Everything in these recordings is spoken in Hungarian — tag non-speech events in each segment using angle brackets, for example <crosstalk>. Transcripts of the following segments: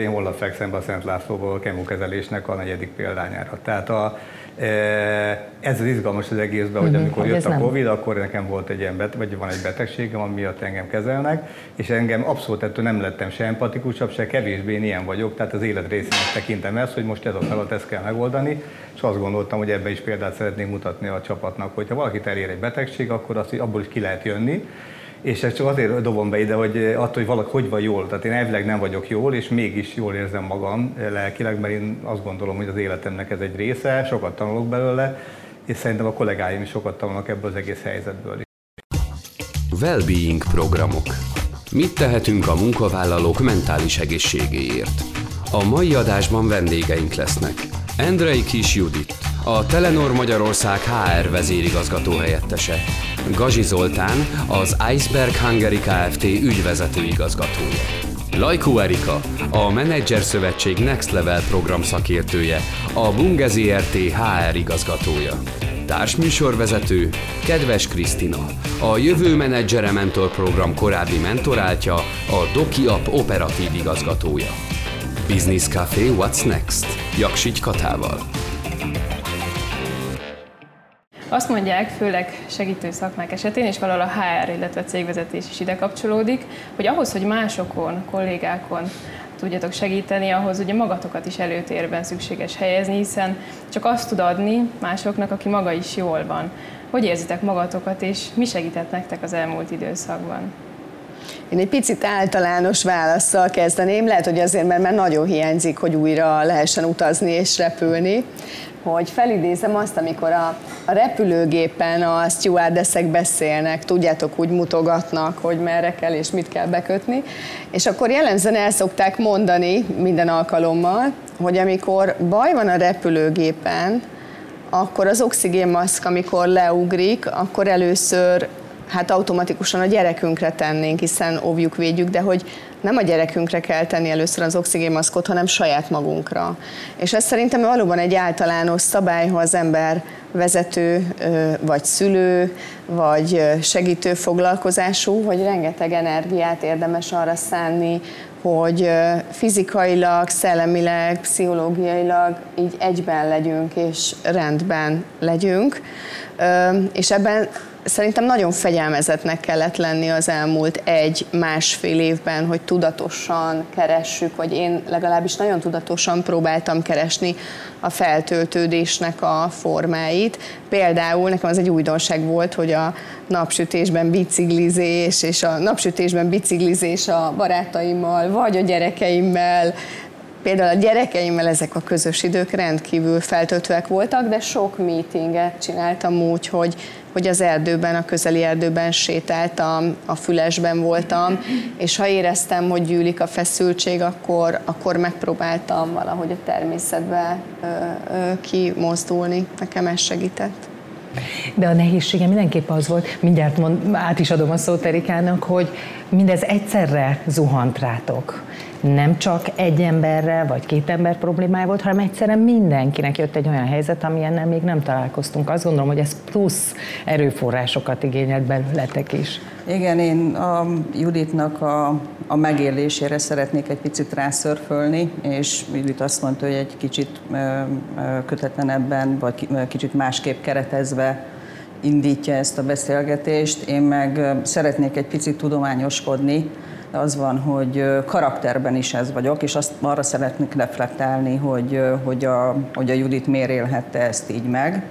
Én holnap fekszem be a Szent Lászlóból a kemokezelésnek a negyedik példányára. Tehát a, e, ez az izgalmas az egészben, hogy mhm, amikor jött a Covid, akkor nekem volt egy ilyen beteg, vagy van egy betegségem, ami miatt engem kezelnek, és engem abszolút ettől nem lettem se empatikusabb, se kevésbé én ilyen vagyok, tehát az élet részének tekintem ezt, hogy most ez a feladat, ezt kell megoldani, és azt gondoltam, hogy ebbe is példát szeretnék mutatni a csapatnak, hogyha valakit elér egy betegség, akkor azt, abból is ki lehet jönni, és ezt csak azért dobom be ide, hogy attól, hogy valaki hogy van jól. Tehát én elvileg nem vagyok jól, és mégis jól érzem magam lelkileg, mert én azt gondolom, hogy az életemnek ez egy része, sokat tanulok belőle, és szerintem a kollégáim is sokat tanulnak ebből az egész helyzetből. Wellbeing programok. Mit tehetünk a munkavállalók mentális egészségéért? A mai adásban vendégeink lesznek. Endrei Kis Judit, a Telenor Magyarország HR vezérigazgató helyettese, Gazi Zoltán, az Iceberg Hungary Kft. ügyvezető igazgatója. Lajkó Erika, a Menedzser Szövetség Next Level program szakértője, a Bungezi RT HR igazgatója. Társműsorvezető Kedves Krisztina, a Jövő Menedzsere Mentor program korábbi mentoráltja, a Doki App operatív igazgatója. Business Café What's Next? Jaksigy Katával. Azt mondják, főleg segítő szakmák esetén, és valahol a HR, illetve cégvezetés is ide kapcsolódik, hogy ahhoz, hogy másokon, kollégákon tudjatok segíteni, ahhoz ugye magatokat is előtérben szükséges helyezni, hiszen csak azt tud adni másoknak, aki maga is jól van. Hogy érzitek magatokat, és mi segített nektek az elmúlt időszakban? Én egy picit általános válaszsal kezdeném, lehet, hogy azért, mert már nagyon hiányzik, hogy újra lehessen utazni és repülni hogy felidézem azt, amikor a, a repülőgépen a stewardessek beszélnek, tudjátok, úgy mutogatnak, hogy merre kell és mit kell bekötni, és akkor jellemzően el szokták mondani minden alkalommal, hogy amikor baj van a repülőgépen, akkor az oxigénmaszk, amikor leugrik, akkor először hát automatikusan a gyerekünkre tennénk, hiszen óvjuk, védjük, de hogy nem a gyerekünkre kell tenni először az oxigénmaszkot, hanem saját magunkra. És ez szerintem valóban egy általános szabály, ha az ember vezető, vagy szülő, vagy segítő foglalkozású, hogy rengeteg energiát érdemes arra szánni, hogy fizikailag, szellemileg, pszichológiailag így egyben legyünk és rendben legyünk. És ebben szerintem nagyon fegyelmezetnek kellett lenni az elmúlt egy-másfél évben, hogy tudatosan keressük, vagy én legalábbis nagyon tudatosan próbáltam keresni a feltöltődésnek a formáit. Például nekem az egy újdonság volt, hogy a napsütésben biciklizés, és a napsütésben biciklizés a barátaimmal, vagy a gyerekeimmel, Például a gyerekeimmel ezek a közös idők rendkívül feltöltőek voltak, de sok meetinget csináltam úgy, hogy hogy az erdőben, a közeli erdőben sétáltam, a fülesben voltam, és ha éreztem, hogy gyűlik a feszültség, akkor, akkor megpróbáltam valahogy a természetbe ö, ö, kimozdulni. Nekem ez segített. De a nehézsége mindenképp az volt, mindjárt mond, át is adom a szót Erikának, hogy mindez egyszerre zuhant rátok nem csak egy emberre vagy két ember problémája volt, hanem egyszerűen mindenkinek jött egy olyan helyzet, amilyennel még nem találkoztunk. Azt gondolom, hogy ez plusz erőforrásokat igényelt belőletek is. Igen, én a Juditnak a, a megélésére szeretnék egy picit rászörfölni, és Judit azt mondta, hogy egy kicsit kötetlenebben, vagy kicsit másképp keretezve indítja ezt a beszélgetést. Én meg szeretnék egy picit tudományoskodni, az van, hogy karakterben is ez vagyok, és azt arra szeretnék reflektálni, hogy, hogy, a, hogy a Judit miért élhette ezt így meg.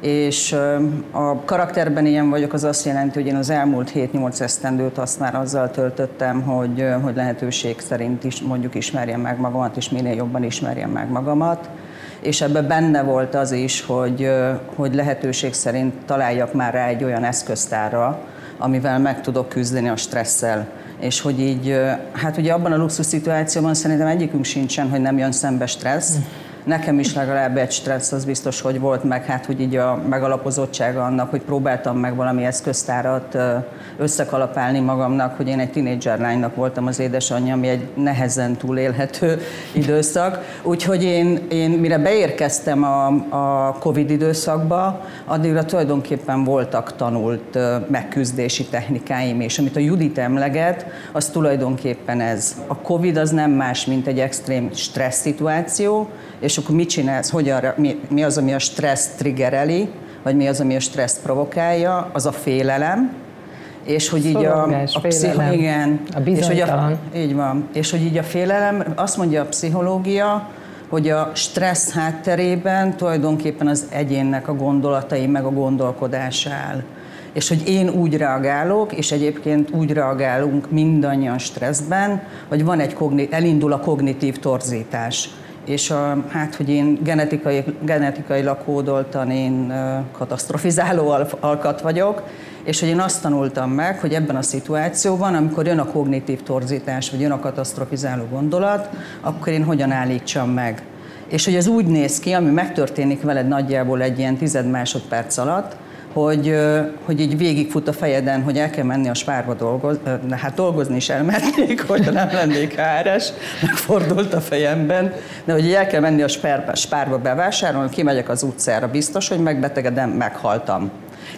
És a karakterben ilyen vagyok, az azt jelenti, hogy én az elmúlt 7-8 esztendőt azt már azzal töltöttem, hogy, hogy lehetőség szerint is mondjuk ismerjem meg magamat, és minél jobban ismerjem meg magamat. És ebben benne volt az is, hogy, hogy lehetőség szerint találjak már rá egy olyan eszköztárra, amivel meg tudok küzdeni a stresszel és hogy így, hát ugye abban a luxus szituációban szerintem egyikünk sincsen, hogy nem jön szembe stressz, nekem is legalább egy stressz az biztos, hogy volt, meg hát, hogy így a megalapozottsága annak, hogy próbáltam meg valami eszköztárat összekalapálni magamnak, hogy én egy tinédzser lánynak voltam az édesanyja, ami egy nehezen túlélhető <laughs> időszak. Úgyhogy én, én mire beérkeztem a, a Covid időszakba, addigra tulajdonképpen voltak tanult megküzdési technikáim, és amit a Judit emleget, az tulajdonképpen ez. A Covid az nem más, mint egy extrém stressz szituáció, és akkor mit csinálsz, hogyan, mi, mi az, ami a stressz triggereli, vagy mi az, ami a stressz provokálja, az a félelem, és hogy így a, a pszicho, igen, a és hogy a, így van, és hogy így a félelem, azt mondja a pszichológia, hogy a stressz hátterében tulajdonképpen az egyénnek a gondolatai meg a gondolkodás áll. És hogy én úgy reagálok, és egyébként úgy reagálunk mindannyian stresszben, hogy van egy kogni- elindul a kognitív torzítás és a, hát, hogy én genetikai, genetikailag lakódoltan, én katasztrofizáló alkat vagyok, és hogy én azt tanultam meg, hogy ebben a szituációban, amikor jön a kognitív torzítás, vagy jön a katasztrofizáló gondolat, akkor én hogyan állítsam meg. És hogy ez úgy néz ki, ami megtörténik veled nagyjából egy ilyen tized másodperc alatt, hogy, hogy így végigfut a fejeden, hogy el kell menni a spárba dolgozni, hát dolgozni is elmennék, <laughs> hogyha nem lennék áres, megfordult a fejemben, de hogy el kell menni a spárba, spárba bevásárolni, kimegyek az utcára, biztos, hogy megbetegedem, meghaltam.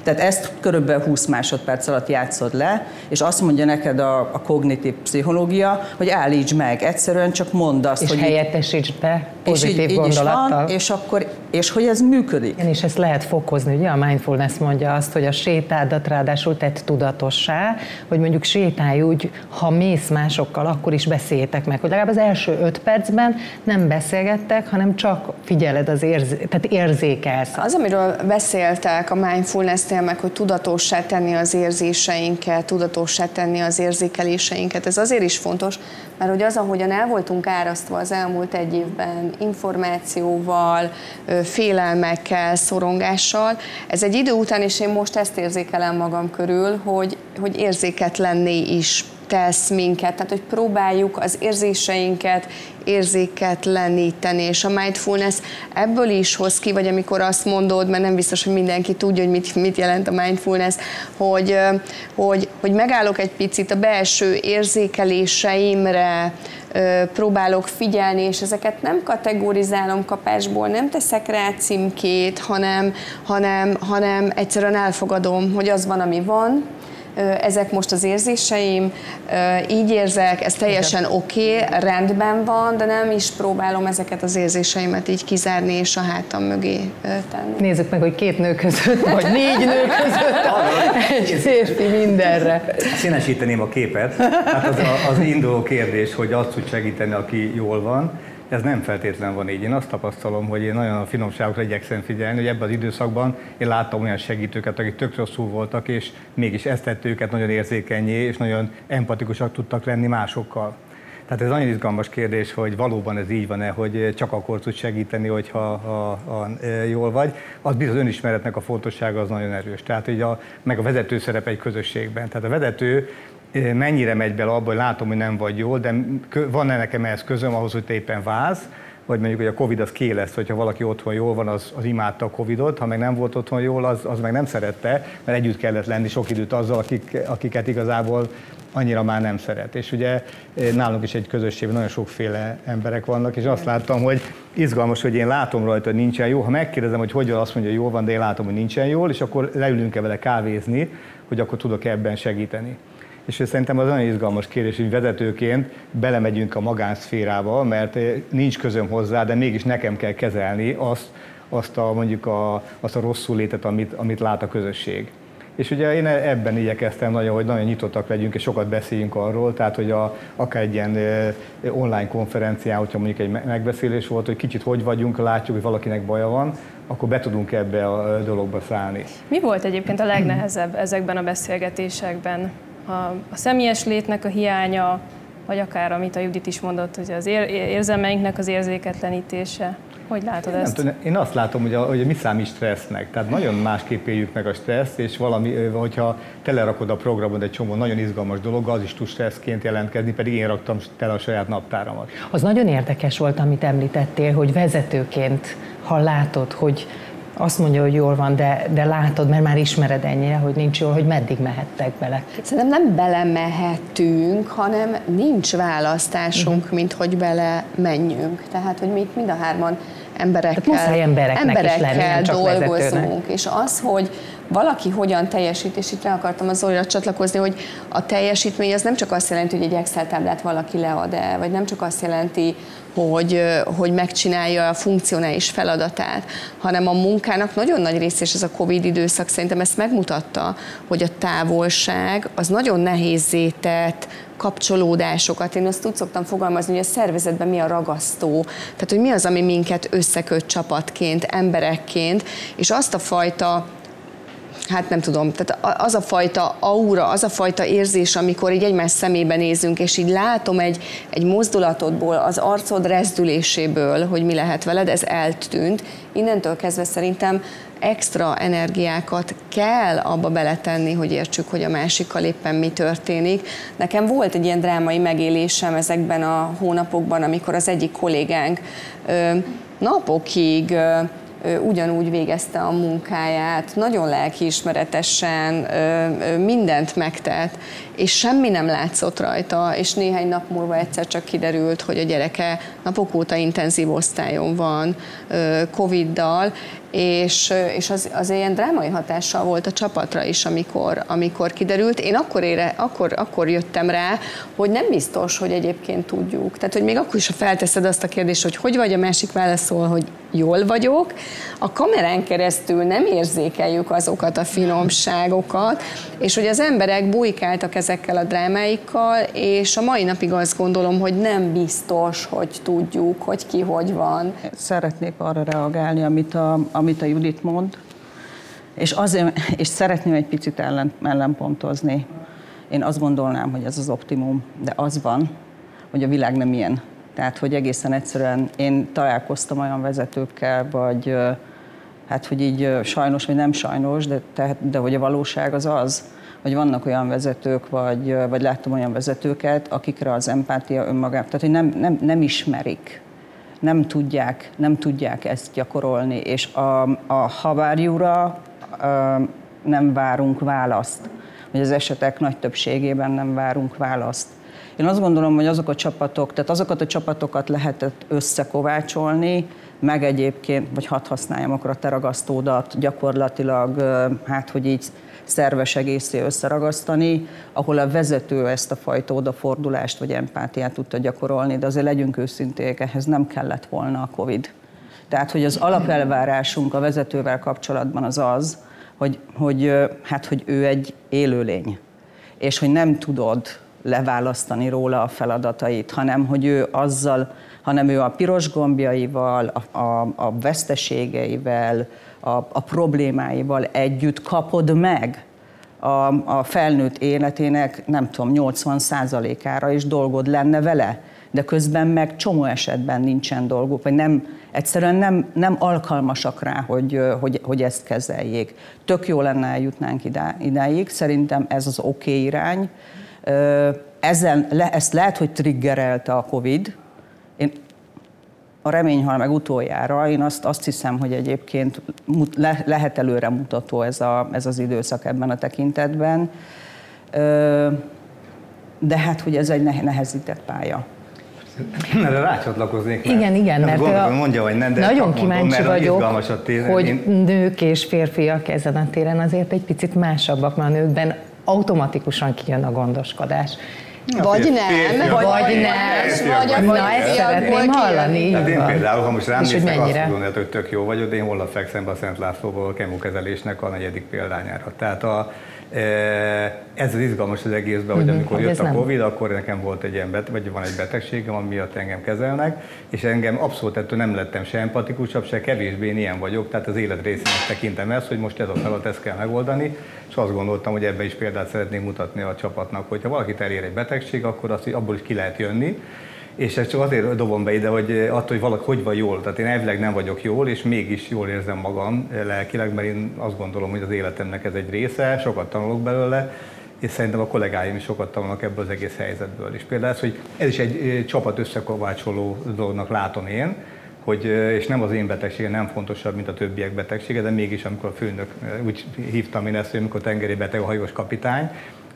Tehát ezt körülbelül 20 másodperc alatt játszod le, és azt mondja neked a, a kognitív pszichológia, hogy állíts meg, egyszerűen csak mondd azt, és hogy... helyettesíts be pozitív és így, gondolattal. Így van, és, akkor, és hogy ez működik. Igen, és ezt lehet fokozni, ugye a mindfulness mondja azt, hogy a sétádat ráadásul tett tudatossá, hogy mondjuk sétálj úgy, ha mész másokkal, akkor is beszéljetek meg, hogy legalább az első öt percben nem beszélgettek, hanem csak figyeled az érz, tehát érzékelsz. Az, amiről beszéltek a mindfulness beszél meg, hogy tudatossá tenni az érzéseinket, tudatossá tenni az érzékeléseinket. Ez azért is fontos, mert hogy az, ahogyan el voltunk árasztva az elmúlt egy évben információval, félelmekkel, szorongással, ez egy idő után, és én most ezt érzékelem magam körül, hogy, hogy érzéketlenné is tesz minket, tehát hogy próbáljuk az érzéseinket érzéketleníteni, és a mindfulness ebből is hoz ki, vagy amikor azt mondod, mert nem biztos, hogy mindenki tudja, hogy mit, mit jelent a mindfulness, hogy, hogy, hogy megállok egy picit a belső érzékeléseimre, próbálok figyelni, és ezeket nem kategorizálom kapásból, nem teszek rá címkét, hanem, hanem, hanem egyszerűen elfogadom, hogy az van, ami van, ezek most az érzéseim, így érzek, ez teljesen oké, okay, rendben van, de nem is próbálom ezeket az érzéseimet így kizárni és a hátam mögé tenni. Nézzük meg, hogy két nő között, vagy négy nő között <laughs> egy férfi mindenre. Színesíteném a képet. Hát az a, az induló kérdés, hogy azt tud segíteni, aki jól van, ez nem feltétlen van így. Én azt tapasztalom, hogy én nagyon a finomságokra igyekszem figyelni, hogy ebben az időszakban én láttam olyan segítőket, akik tök rosszul voltak, és mégis ezt tett őket nagyon érzékenyé, és nagyon empatikusak tudtak lenni másokkal. Tehát ez nagyon izgalmas kérdés, hogy valóban ez így van-e, hogy csak akkor tud segíteni, hogyha ha, ha, ha, jól vagy. Az bizony az önismeretnek a fontossága az nagyon erős. Tehát hogy a, meg a vezető szerep egy közösségben. Tehát a vezető mennyire megy bele abba, hogy látom, hogy nem vagy jól, de van-e nekem ehhez közöm ahhoz, hogy te éppen válsz, vagy mondjuk, hogy a Covid az ké lesz, hogyha valaki otthon jól van, az, az imádta a Covidot, ha meg nem volt otthon jól, az, az meg nem szerette, mert együtt kellett lenni sok időt azzal, akik, akiket igazából annyira már nem szeret. És ugye nálunk is egy közösségben nagyon sokféle emberek vannak, és azt láttam, hogy izgalmas, hogy én látom rajta, hogy nincsen jó. Ha megkérdezem, hogy hogyan azt mondja, hogy jól van, de én látom, hogy nincsen jól, és akkor leülünk-e vele kávézni, hogy akkor tudok ebben segíteni. És szerintem az nagyon izgalmas kérdés, hogy vezetőként belemegyünk a magánszférába, mert eh, nincs közöm hozzá, de mégis nekem kell kezelni azt, azt a, mondjuk a, azt a rosszul létet, amit, amit lát a közösség. És ugye én ebben igyekeztem nagyon, hogy nagyon nyitottak legyünk, és sokat beszéljünk arról, tehát hogy a, akár egy ilyen eh, online konferencián, hogyha mondjuk egy megbeszélés volt, hogy kicsit hogy vagyunk, látjuk, hogy valakinek baja van, akkor be tudunk ebbe a dologba szállni. Mi volt egyébként a legnehezebb ezekben a beszélgetésekben? A, a személyes létnek a hiánya, vagy akár amit a Judit is mondott, hogy az érzelmeinknek az érzéketlenítése. Hogy látod én ezt? tudom, én azt látom, hogy, a, hogy mi számít stressznek. Tehát nagyon másképp éljük meg a stressz, és valami, hogyha telerakod a programod egy csomó nagyon izgalmas dolog, az is tud stresszként jelentkezni, pedig én raktam tele a saját naptáramat. Az nagyon érdekes volt, amit említettél, hogy vezetőként, ha látod, hogy azt mondja, hogy jól van, de, de látod, mert már ismered ennyire, hogy nincs jól, hogy meddig mehettek bele. Szerintem nem belemehetünk, hanem nincs választásunk, uh-huh. mint hogy bele menjünk. Tehát, hogy mi mind a hárman emberekkel, emberekkel dolgozunk. És az, hogy valaki hogyan teljesít, és itt rá akartam az Zolira csatlakozni, hogy a teljesítmény az nem csak azt jelenti, hogy egy Excel táblát valaki lead el, vagy nem csak azt jelenti, hogy, hogy megcsinálja a funkcionális feladatát, hanem a munkának nagyon nagy része, és ez a Covid időszak szerintem ezt megmutatta, hogy a távolság az nagyon nehézé tett kapcsolódásokat. Én azt úgy szoktam fogalmazni, hogy a szervezetben mi a ragasztó, tehát hogy mi az, ami minket összeköt csapatként, emberekként, és azt a fajta hát nem tudom, tehát az a fajta aura, az a fajta érzés, amikor így egymás szemébe nézünk, és így látom egy, egy mozdulatodból, az arcod rezdüléséből, hogy mi lehet veled, ez eltűnt. Innentől kezdve szerintem extra energiákat kell abba beletenni, hogy értsük, hogy a másikkal éppen mi történik. Nekem volt egy ilyen drámai megélésem ezekben a hónapokban, amikor az egyik kollégánk napokig ugyanúgy végezte a munkáját, nagyon lelkiismeretesen mindent megtett, és semmi nem látszott rajta, és néhány nap múlva egyszer csak kiderült, hogy a gyereke napok óta intenzív osztályon van Covid-dal, és, és az, az ilyen drámai hatással volt a csapatra is, amikor, amikor kiderült. Én akkor, ére, akkor, akkor jöttem rá, hogy nem biztos, hogy egyébként tudjuk. Tehát, hogy még akkor is, ha felteszed azt a kérdést, hogy hogy vagy, a másik válaszol, hogy jól vagyok, a kamerán keresztül nem érzékeljük azokat a finomságokat, és hogy az emberek bujkáltak ezekkel a drámáikkal, és a mai napig azt gondolom, hogy nem biztos, hogy tudjuk, hogy ki hogy van. Szeretnék arra reagálni, amit a, amit a Judit mond, és, azért, és szeretném egy picit ellen, ellenpontozni. Én azt gondolnám, hogy ez az optimum, de az van, hogy a világ nem ilyen. Tehát, hogy egészen egyszerűen én találkoztam olyan vezetőkkel, vagy hát, hogy így sajnos, vagy nem sajnos, de, tehát, de hogy a valóság az az, hogy vannak olyan vezetők, vagy, vagy láttam olyan vezetőket, akikre az empátia önmagában, tehát hogy nem, nem, nem ismerik nem tudják, nem tudják ezt gyakorolni, és a, a havárjúra nem várunk választ, vagy az esetek nagy többségében nem várunk választ. Én azt gondolom, hogy azok a csapatok, tehát azokat a csapatokat lehetett összekovácsolni, meg egyébként, vagy hadd használjam akkor a teragasztódat, gyakorlatilag, hát hogy így szerves egészé összeragasztani, ahol a vezető ezt a fajta odafordulást vagy empátiát tudta gyakorolni, de azért legyünk őszinték, ehhez nem kellett volna a COVID. Tehát, hogy az alapelvárásunk a vezetővel kapcsolatban az az, hogy, hogy, hát, hogy ő egy élőlény, és hogy nem tudod leválasztani róla a feladatait, hanem hogy ő azzal, hanem ő a piros gombjaival, a, a, a veszteségeivel, a, a problémáival együtt kapod meg a, a felnőtt életének, nem tudom, 80 ára is dolgod lenne vele, de közben meg csomó esetben nincsen dolguk, vagy nem, egyszerűen nem, nem alkalmasak rá, hogy, hogy, hogy ezt kezeljék. Tök jó lenne eljutnánk idá, idáig, szerintem ez az oké okay irány. Ezen, le, ezt lehet, hogy triggerelte a Covid, a remény hal meg utoljára. Én azt, azt hiszem, hogy egyébként le, lehet előre mutató ez, a, ez az időszak ebben a tekintetben. De hát, hogy ez egy nehezített pálya. Erre rácsatlakoznék. Mert igen, igen, mert gondolom, mondja, hogy nem, de nagyon kíváncsi vagyok, a téren. hogy Én... nők és férfiak ezen a téren azért egy picit másabbak, mert a nőkben automatikusan kijön a gondoskodás. Vagy nem, vagy, vagy nem, vagy Na, ezt szeretném hallani. Tehát én például, ha most rám néztek, azt gondolod, hogy tök jó vagyok, de én holnap fekszem be a Szent Lászlóból a kemokezelésnek a negyedik példányára. Tehát a, ez az izgalmas az egészben, hogy mhm. amikor jött a Covid, akkor nekem volt egy ilyen beteg, vagy van egy betegségem, ami miatt engem kezelnek, és engem abszolút ettől nem lettem se empatikusabb, se kevésbé én ilyen vagyok, tehát az élet részének tekintem ezt, hogy most ez a feladat, ezt kell megoldani, és azt gondoltam, hogy ebbe is példát szeretnék mutatni a csapatnak, hogy ha valakit elér egy betegség, akkor azt abból is ki lehet jönni, és ezt csak azért dobom be ide, hogy attól, hogy valaki hogy van jól. Tehát én elvileg nem vagyok jól, és mégis jól érzem magam lelkileg, mert én azt gondolom, hogy az életemnek ez egy része, sokat tanulok belőle, és szerintem a kollégáim is sokat tanulnak ebből az egész helyzetből is. Például ez, hogy ez is egy csapat összekovácsoló dolognak látom én, hogy, és nem az én betegségem nem fontosabb, mint a többiek betegsége, de mégis amikor a főnök, úgy hívtam én ezt, hogy amikor tengeri beteg a hajós kapitány,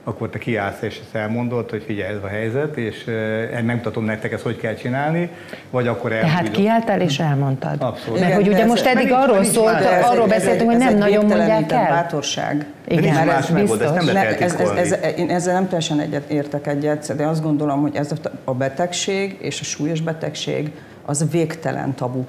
akkor te kiállsz és ezt elmondod, hogy figyelj, ez a helyzet, és eh, megmutatom nektek ezt, hogy kell csinálni, vagy akkor el. Tehát kiálltál és elmondtad. Abszolút. Mert hogy ugye most eddig arról szólt, arról beszéltünk, hogy nem nagyon mondják el. bátorság. Igen, ez más megoldás, nem lehet ez, ez, ez, Én ezzel nem teljesen egyet, értek egyet, de azt gondolom, hogy ez a betegség és a súlyos betegség az végtelen tabu.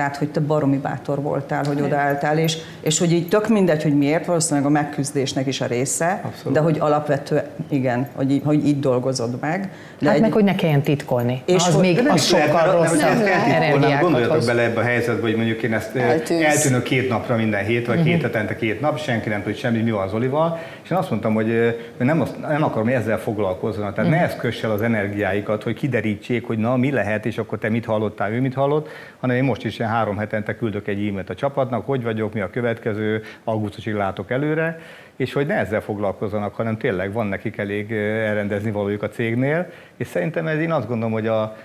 Tehát, hogy te baromi bátor voltál, hogy odaálltál, és, és hogy így tök mindegy, hogy miért, valószínűleg a megküzdésnek is a része, Abszolút. de hogy alapvetően, igen, hogy így, hogy így dolgozod meg. De hát egy, meg, hogy ne kelljen titkolni. És az hogy, még az sokkal rosszabb energiákat Gondoljatok bele ebbe a helyzetbe, hogy mondjuk én ezt Eltűnsz. eltűnök két napra minden hét, vagy uh-huh. két hetente két nap, senki nem tud semmi, mi van az Olival, és én azt mondtam, hogy nem, azt, nem akarom, hogy ezzel foglalkozzanak. Tehát uh-huh. ne ezt kössel az energiáikat, hogy kiderítsék, hogy na, mi lehet, és akkor te mit hallottál, ő mit hallott, hanem én most is ilyen három hetente küldök egy e-mailt a csapatnak, hogy vagyok, mi a következő, augusztusig látok előre, és hogy ne ezzel foglalkozzanak, hanem tényleg van nekik elég elrendezni valójuk a cégnél, és szerintem ez én azt gondolom, hogy a,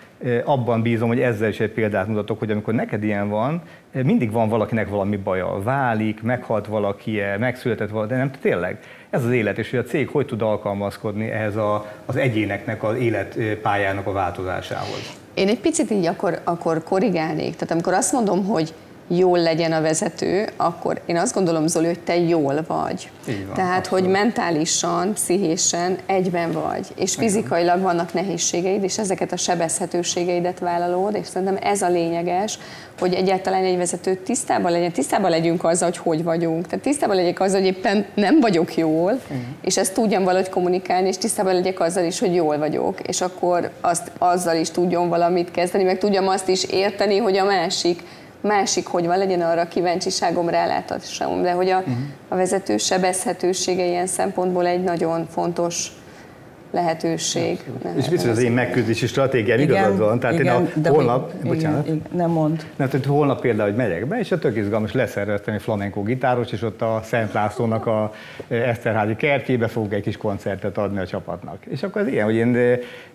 abban bízom, hogy ezzel is egy példát mutatok, hogy amikor neked ilyen van, mindig van valakinek valami baja, válik, meghalt valaki, megszületett valaki, de nem tényleg. Ez az élet, és hogy a cég hogy tud alkalmazkodni ehhez a, az egyéneknek az életpályának a változásához. Én egy picit így akkor, akkor korrigálnék. Tehát amikor azt mondom, hogy jól legyen a vezető, akkor én azt gondolom, Zoli, hogy te jól vagy. Így van, Tehát, abszolút. hogy mentálisan, pszichésen egyben vagy, és fizikailag vannak nehézségeid, és ezeket a sebezhetőségeidet vállalod, és szerintem ez a lényeges, hogy egyáltalán egy vezető tisztában legyen, tisztában legyünk azzal, hogy hogy vagyunk. Tehát tisztában legyek azzal, hogy éppen nem vagyok jól, uh-huh. és ezt tudjam valahogy kommunikálni, és tisztában legyek azzal is, hogy jól vagyok, és akkor azt, azzal is tudjon valamit kezdeni, meg tudjam azt is érteni, hogy a másik másik hogy van, legyen arra kíváncsiságom, rálátásom, de hogy a, uh-huh. a vezető sebezhetősége ilyen szempontból egy nagyon fontos lehetőség. És biztos az én megküzdési stratégiám igazad van. Tehát igen, én a holnap, hogy, bocsánat. Igen, nem mond. Nem, tehát holnap például, hogy megyek be, és a tök izgalmas leszerveztem egy flamenco gitáros, és ott a Szent Lászlónak a Eszterházi kertjébe fogok egy kis koncertet adni a csapatnak. És akkor ez ilyen, hogy én,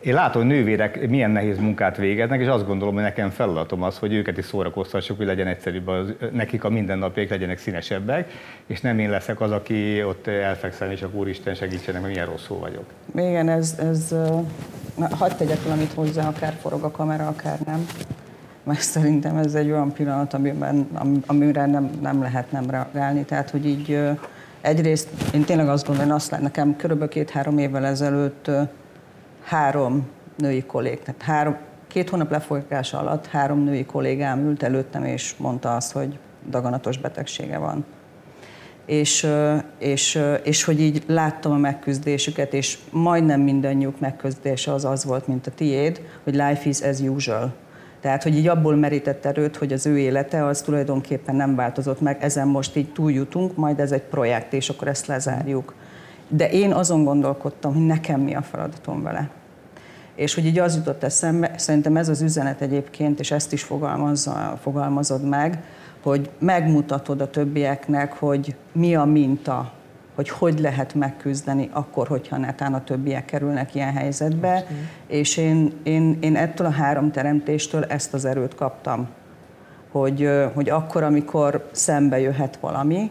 én látom, hogy nővérek milyen nehéz munkát végeznek, és azt gondolom, hogy nekem feladatom az, hogy őket is szórakoztassuk, hogy legyen egyszerűbb, az, nekik a mindennapjaik legyenek színesebbek, és nem én leszek az, aki ott elfekszem, és akkor úristen segítsenek, mert milyen rosszul vagyok. Igen, ez, ez hagyd tegyek valamit hozzá, akár forog a kamera, akár nem. Mert szerintem ez egy olyan pillanat, amiben, amire nem, nem lehet nem reagálni. Tehát, hogy így egyrészt én tényleg azt gondolom, azt lát, nekem körülbelül két-három évvel ezelőtt három női kollég, tehát három, két hónap lefolyása alatt három női kollégám ült előttem, és mondta azt, hogy daganatos betegsége van és, és, és hogy így láttam a megküzdésüket, és majdnem mindannyiuk megküzdése az az volt, mint a tiéd, hogy life is as usual. Tehát, hogy így abból merített erőt, hogy az ő élete az tulajdonképpen nem változott meg, ezen most így túljutunk, majd ez egy projekt, és akkor ezt lezárjuk. De én azon gondolkodtam, hogy nekem mi a feladatom vele. És hogy így az jutott eszembe, szerintem ez az üzenet egyébként, és ezt is fogalmazza, fogalmazod meg, hogy megmutatod a többieknek, hogy mi a minta, hogy hogy lehet megküzdeni akkor, hogyha netán a többiek kerülnek ilyen helyzetbe. Most, és én, én, én ettől a három teremtéstől ezt az erőt kaptam, hogy, hogy akkor, amikor szembe jöhet valami,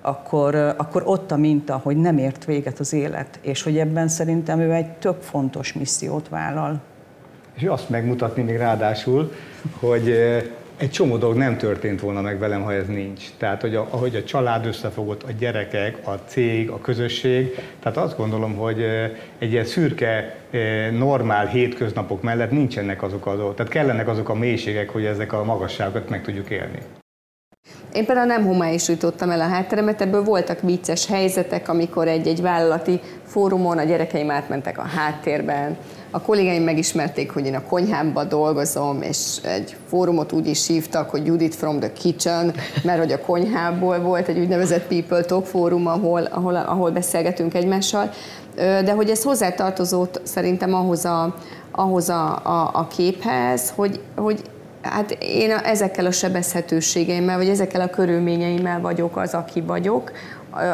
akkor, akkor ott a minta, hogy nem ért véget az élet, és hogy ebben szerintem ő egy tök fontos missziót vállal. És azt megmutatni még ráadásul, hogy egy csomó dolog nem történt volna meg velem, ha ez nincs. Tehát, hogy a, ahogy a család összefogott, a gyerekek, a cég, a közösség, tehát azt gondolom, hogy egy ilyen szürke, normál hétköznapok mellett nincsenek azok a dolgok, tehát kellenek azok a mélységek, hogy ezek a magasságokat meg tudjuk élni. Én például nem homályosítottam el a hátteremet, ebből voltak vicces helyzetek, amikor egy-egy vállalati fórumon a gyerekeim átmentek a háttérben, a kollégáim megismerték, hogy én a konyhámban dolgozom, és egy fórumot úgy is hívtak, hogy Judith from the kitchen, mert hogy a konyhából volt egy úgynevezett People Talk fórum, ahol, ahol, ahol beszélgetünk egymással. De hogy ez hozzátartozott szerintem ahhoz a, ahhoz a, a, a képhez, hogy, hogy hát én ezekkel a sebezhetőségeimmel, vagy ezekkel a körülményeimmel vagyok az, aki vagyok,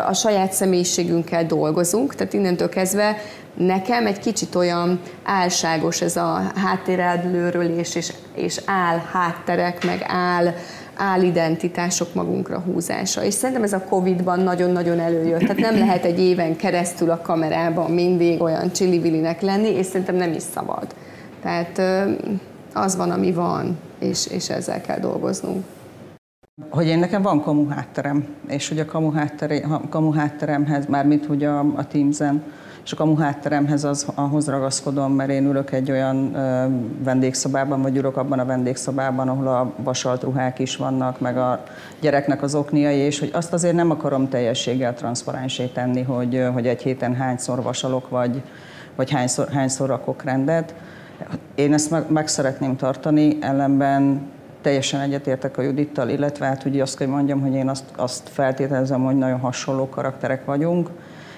a saját személyiségünkkel dolgozunk, tehát innentől kezdve nekem egy kicsit olyan álságos ez a háttérelőrölés és, és áll hátterek, meg áll, állidentitások magunkra húzása. És szerintem ez a Covid-ban nagyon-nagyon előjött. Tehát nem lehet egy éven keresztül a kamerában mindig olyan csillivilinek lenni, és szerintem nem is szabad. Tehát az van, ami van, és, és ezzel kell dolgoznunk. Hogy én nekem van kamu hátterem, és hogy a kamu, háttere, kamu hátteremhez, mármint hogy a, a Teams-en, és a kamu hátteremhez az, ahhoz ragaszkodom, mert én ülök egy olyan vendégszobában, vagy ülök abban a vendégszobában, ahol a vasalt ruhák is vannak, meg a gyereknek az okniai, és hogy azt azért nem akarom teljességgel transzparensé tenni, hogy, hogy egy héten hányszor vasalok, vagy, vagy hányszor, hányszor rakok rendet. Én ezt meg, meg szeretném tartani, ellenben teljesen egyetértek a Judittal, illetve hát ugye azt kell mondjam, hogy én azt, azt feltételezem, hogy nagyon hasonló karakterek vagyunk.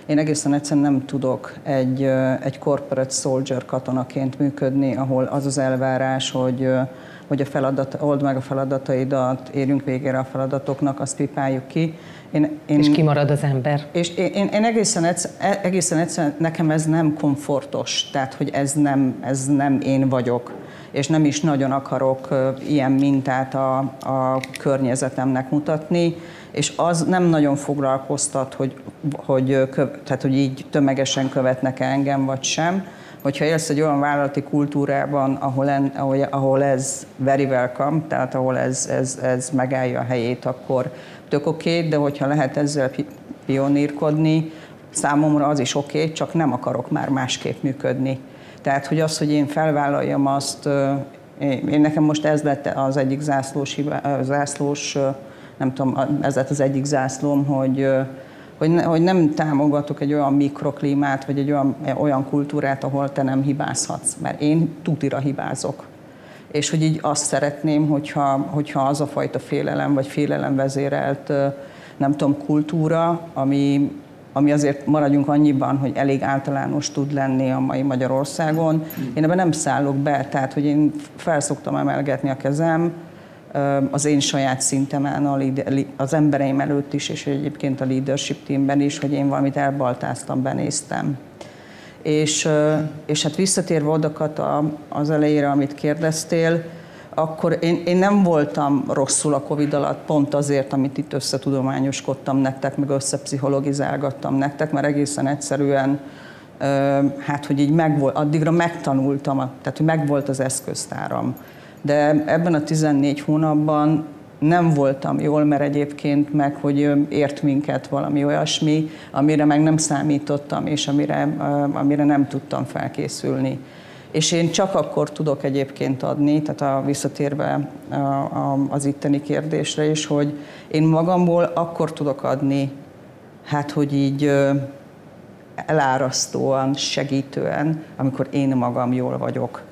Én egészen egyszerűen nem tudok egy, egy corporate soldier katonaként működni, ahol az az elvárás, hogy, hogy a feladat, old meg a feladataidat, érjünk végére a feladatoknak, azt pipáljuk ki. Én, én, és kimarad az ember. És én, én, én egészen, egyszer, egészen egyszerűen, nekem ez nem komfortos, tehát hogy ez nem, ez nem én vagyok és nem is nagyon akarok ilyen mintát a, a környezetemnek mutatni, és az nem nagyon foglalkoztat, hogy, hogy, tehát, hogy így tömegesen követnek engem, vagy sem. Hogyha élsz egy olyan vállalati kultúrában, ahol, en, ahol, ahol ez very welcome, tehát ahol ez, ez, ez megállja a helyét, akkor tök oké, okay, de hogyha lehet ezzel pionírkodni, számomra az is oké, okay, csak nem akarok már másképp működni. Tehát, hogy az, hogy én felvállaljam azt, én nekem most ez lett az egyik zászlós, zászlós nem tudom, ez lett az egyik zászlóm, hogy, hogy, ne, hogy nem támogatok egy olyan mikroklímát, vagy egy olyan, olyan kultúrát, ahol te nem hibázhatsz, mert én tutira hibázok. És hogy így azt szeretném, hogyha, hogyha az a fajta félelem, vagy félelem vezérelt, nem tudom, kultúra, ami, ami azért maradjunk annyiban, hogy elég általános tud lenni a mai Magyarországon. Én ebben nem szállok be, tehát hogy én felszoktam emelgetni a kezem, az én saját szintemen, az embereim előtt is, és egyébként a leadership teamben is, hogy én valamit elbaltáztam, benéztem. És, és hát visszatérve odakat az elejére, amit kérdeztél, akkor én, én nem voltam rosszul a Covid alatt, pont azért, amit itt összetudományoskodtam nektek, meg összepszichologizálgattam nektek, mert egészen egyszerűen hát, hogy így megvolt, addigra megtanultam, tehát, hogy megvolt az eszköztáram. De ebben a 14 hónapban nem voltam jól, mert egyébként meg, hogy ért minket valami olyasmi, amire meg nem számítottam, és amire, amire nem tudtam felkészülni és én csak akkor tudok egyébként adni, tehát a visszatérve a, a, az itteni kérdésre is, hogy én magamból akkor tudok adni, hát hogy így elárasztóan, segítően, amikor én magam jól vagyok.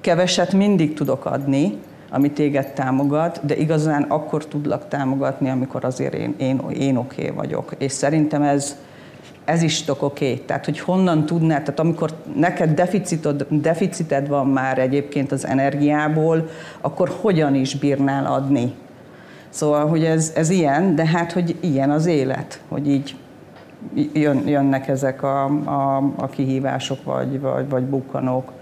Keveset mindig tudok adni, ami téged támogat, de igazán akkor tudlak támogatni, amikor azért én, én, én oké okay vagyok. És szerintem ez, ez is tök oké. Okay. Tehát, hogy honnan tudnád, tehát amikor neked deficitod, deficited van már egyébként az energiából, akkor hogyan is bírnál adni? Szóval, hogy ez, ez ilyen, de hát, hogy ilyen az élet, hogy így jön, jönnek ezek a, a, a kihívások, vagy, vagy, vagy bukkanók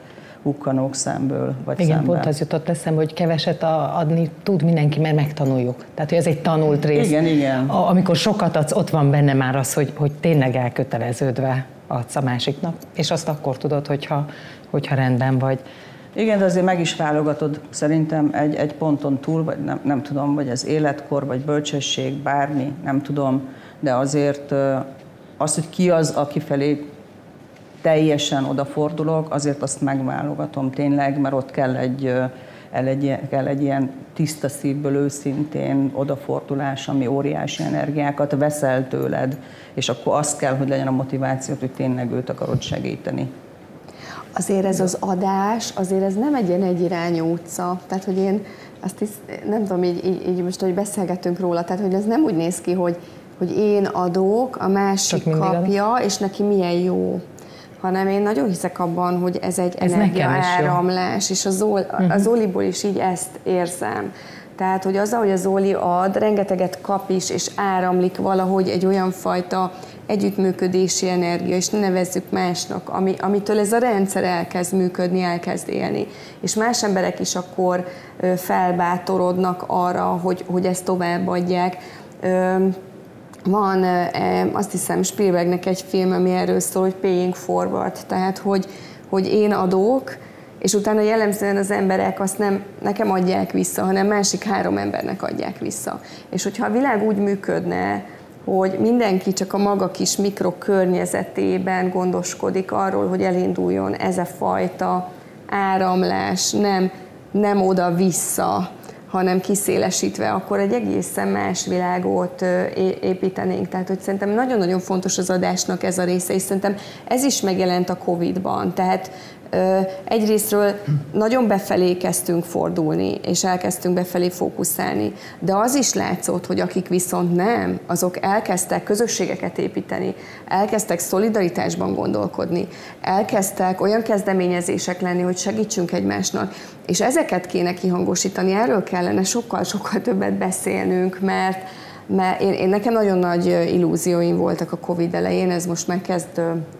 bukkanók szemből, vagy Igen, szemben. pont az jutott eszembe, hogy keveset adni tud mindenki, mert megtanuljuk. Tehát, hogy ez egy tanult rész. Igen, igen. A, amikor sokat adsz, ott van benne már az, hogy, hogy tényleg elköteleződve adsz a másiknak, és azt akkor tudod, hogyha, hogyha rendben vagy. Igen, de azért meg is válogatod szerintem egy, egy ponton túl, vagy nem, nem tudom, vagy az életkor, vagy bölcsesség, bármi, nem tudom, de azért az, hogy ki az, aki felé teljesen odafordulok, azért azt megválogatom tényleg, mert ott kell egy, el egy, kell egy ilyen tiszta szívből őszintén odafordulás, ami óriási energiákat veszel tőled, és akkor az kell, hogy legyen a motiváció, hogy tényleg őt akarod segíteni. Azért ez az adás, azért ez nem egy ilyen egyirányú utca. Tehát, hogy én azt is, nem tudom, így, így, így most, hogy beszélgetünk róla, tehát, hogy ez nem úgy néz ki, hogy, hogy én adok, a másik kapja, és neki milyen jó hanem én nagyon hiszek abban, hogy ez egy ez energiaáramlás, és a, Zol, a mhm. Zoliból is így ezt érzem. Tehát, hogy az, ahogy a Zoli ad, rengeteget kap is, és áramlik valahogy egy olyan fajta együttműködési energia, és nevezzük másnak, ami, amitől ez a rendszer elkezd működni, elkezd élni. És más emberek is akkor felbátorodnak arra, hogy, hogy ezt továbbadják. Van azt hiszem Spielbergnek egy film, ami erről szól, hogy paying forward, tehát hogy, hogy én adok, és utána jellemzően az emberek azt nem nekem adják vissza, hanem másik három embernek adják vissza. És hogyha a világ úgy működne, hogy mindenki csak a maga kis mikrokörnyezetében gondoskodik arról, hogy elinduljon ez a fajta áramlás, nem, nem oda-vissza, hanem kiszélesítve, akkor egy egészen más világot építenénk. Tehát, hogy szerintem nagyon-nagyon fontos az adásnak ez a része, és szerintem ez is megjelent a Covid-ban. Tehát egyrésztről nagyon befelé kezdtünk fordulni, és elkezdtünk befelé fókuszálni, de az is látszott, hogy akik viszont nem, azok elkezdtek közösségeket építeni, elkezdtek szolidaritásban gondolkodni, elkezdtek olyan kezdeményezések lenni, hogy segítsünk egymásnak, és ezeket kéne kihangosítani, erről kellene sokkal-sokkal többet beszélnünk, mert mert én, én nekem nagyon nagy illúzióim voltak a Covid elején, ez most már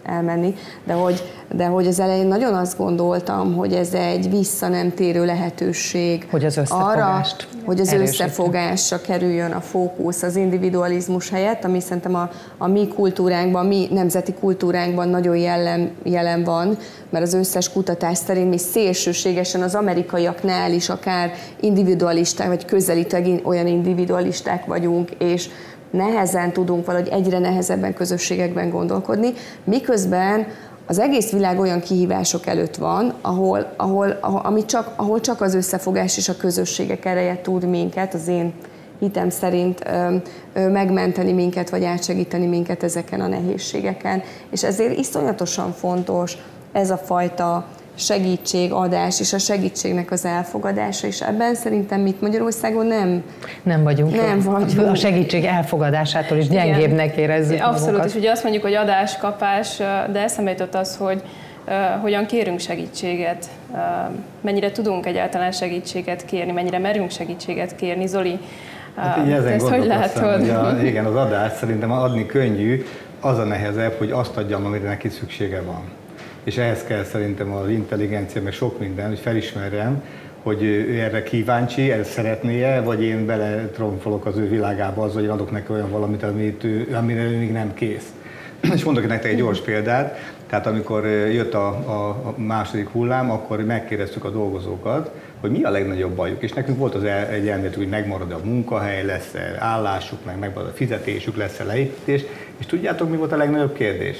elmenni, de hogy, de hogy az elején nagyon azt gondoltam, hogy ez egy vissza nem térő lehetőség hogy az arra, hogy az összefogásra kerüljön a fókusz az individualizmus helyett, ami szerintem a, a mi kultúránkban, mi nemzeti kultúránkban nagyon jelen, jelen van, mert az összes kutatás szerint mi szélsőségesen az amerikaiaknál is akár individualisták, vagy közelítőleg olyan individualisták vagyunk, és nehezen tudunk valahogy egyre nehezebben közösségekben gondolkodni, miközben az egész világ olyan kihívások előtt van, ahol, ahol, ahol, ami csak, ahol csak az összefogás és a közösségek ereje tud minket, az én hitem szerint ö, ö, megmenteni minket, vagy átsegíteni minket ezeken a nehézségeken. És ezért iszonyatosan fontos ez a fajta segítségadás és a segítségnek az elfogadása, és ebben szerintem mit Magyarországon nem nem vagyunk. Nem vagyunk. A segítség elfogadásától is gyengébbnek érezzük Abszolút, magunkat. és ugye azt mondjuk, hogy adás, kapás, de eszembe jutott az, hogy uh, hogyan kérünk segítséget, uh, mennyire tudunk egyáltalán segítséget kérni, mennyire merünk segítséget kérni. Zoli, Hát így ezen ezt hogy látod? Hogy a, <laughs> igen, az adás szerintem adni könnyű, az a nehezebb, hogy azt adjam, amire neki szüksége van és ehhez kell szerintem az intelligencia, meg sok minden, hogy felismerjem, hogy ő erre kíváncsi, ezt szeretnie, vagy én bele tromfolok az ő világába az, hogy adok neki olyan valamit, amit ő, amire ő még nem kész. <clears throat> És mondok nektek egy gyors példát, tehát amikor jött a, a, a második hullám, akkor megkérdeztük a dolgozókat, hogy mi a legnagyobb bajuk, és nekünk volt az el, egy elméletük, hogy megmarad a munkahely, lesz-e állásuk, meg megmarad a fizetésük, lesz-e leépítés, és tudjátok, mi volt a legnagyobb kérdés?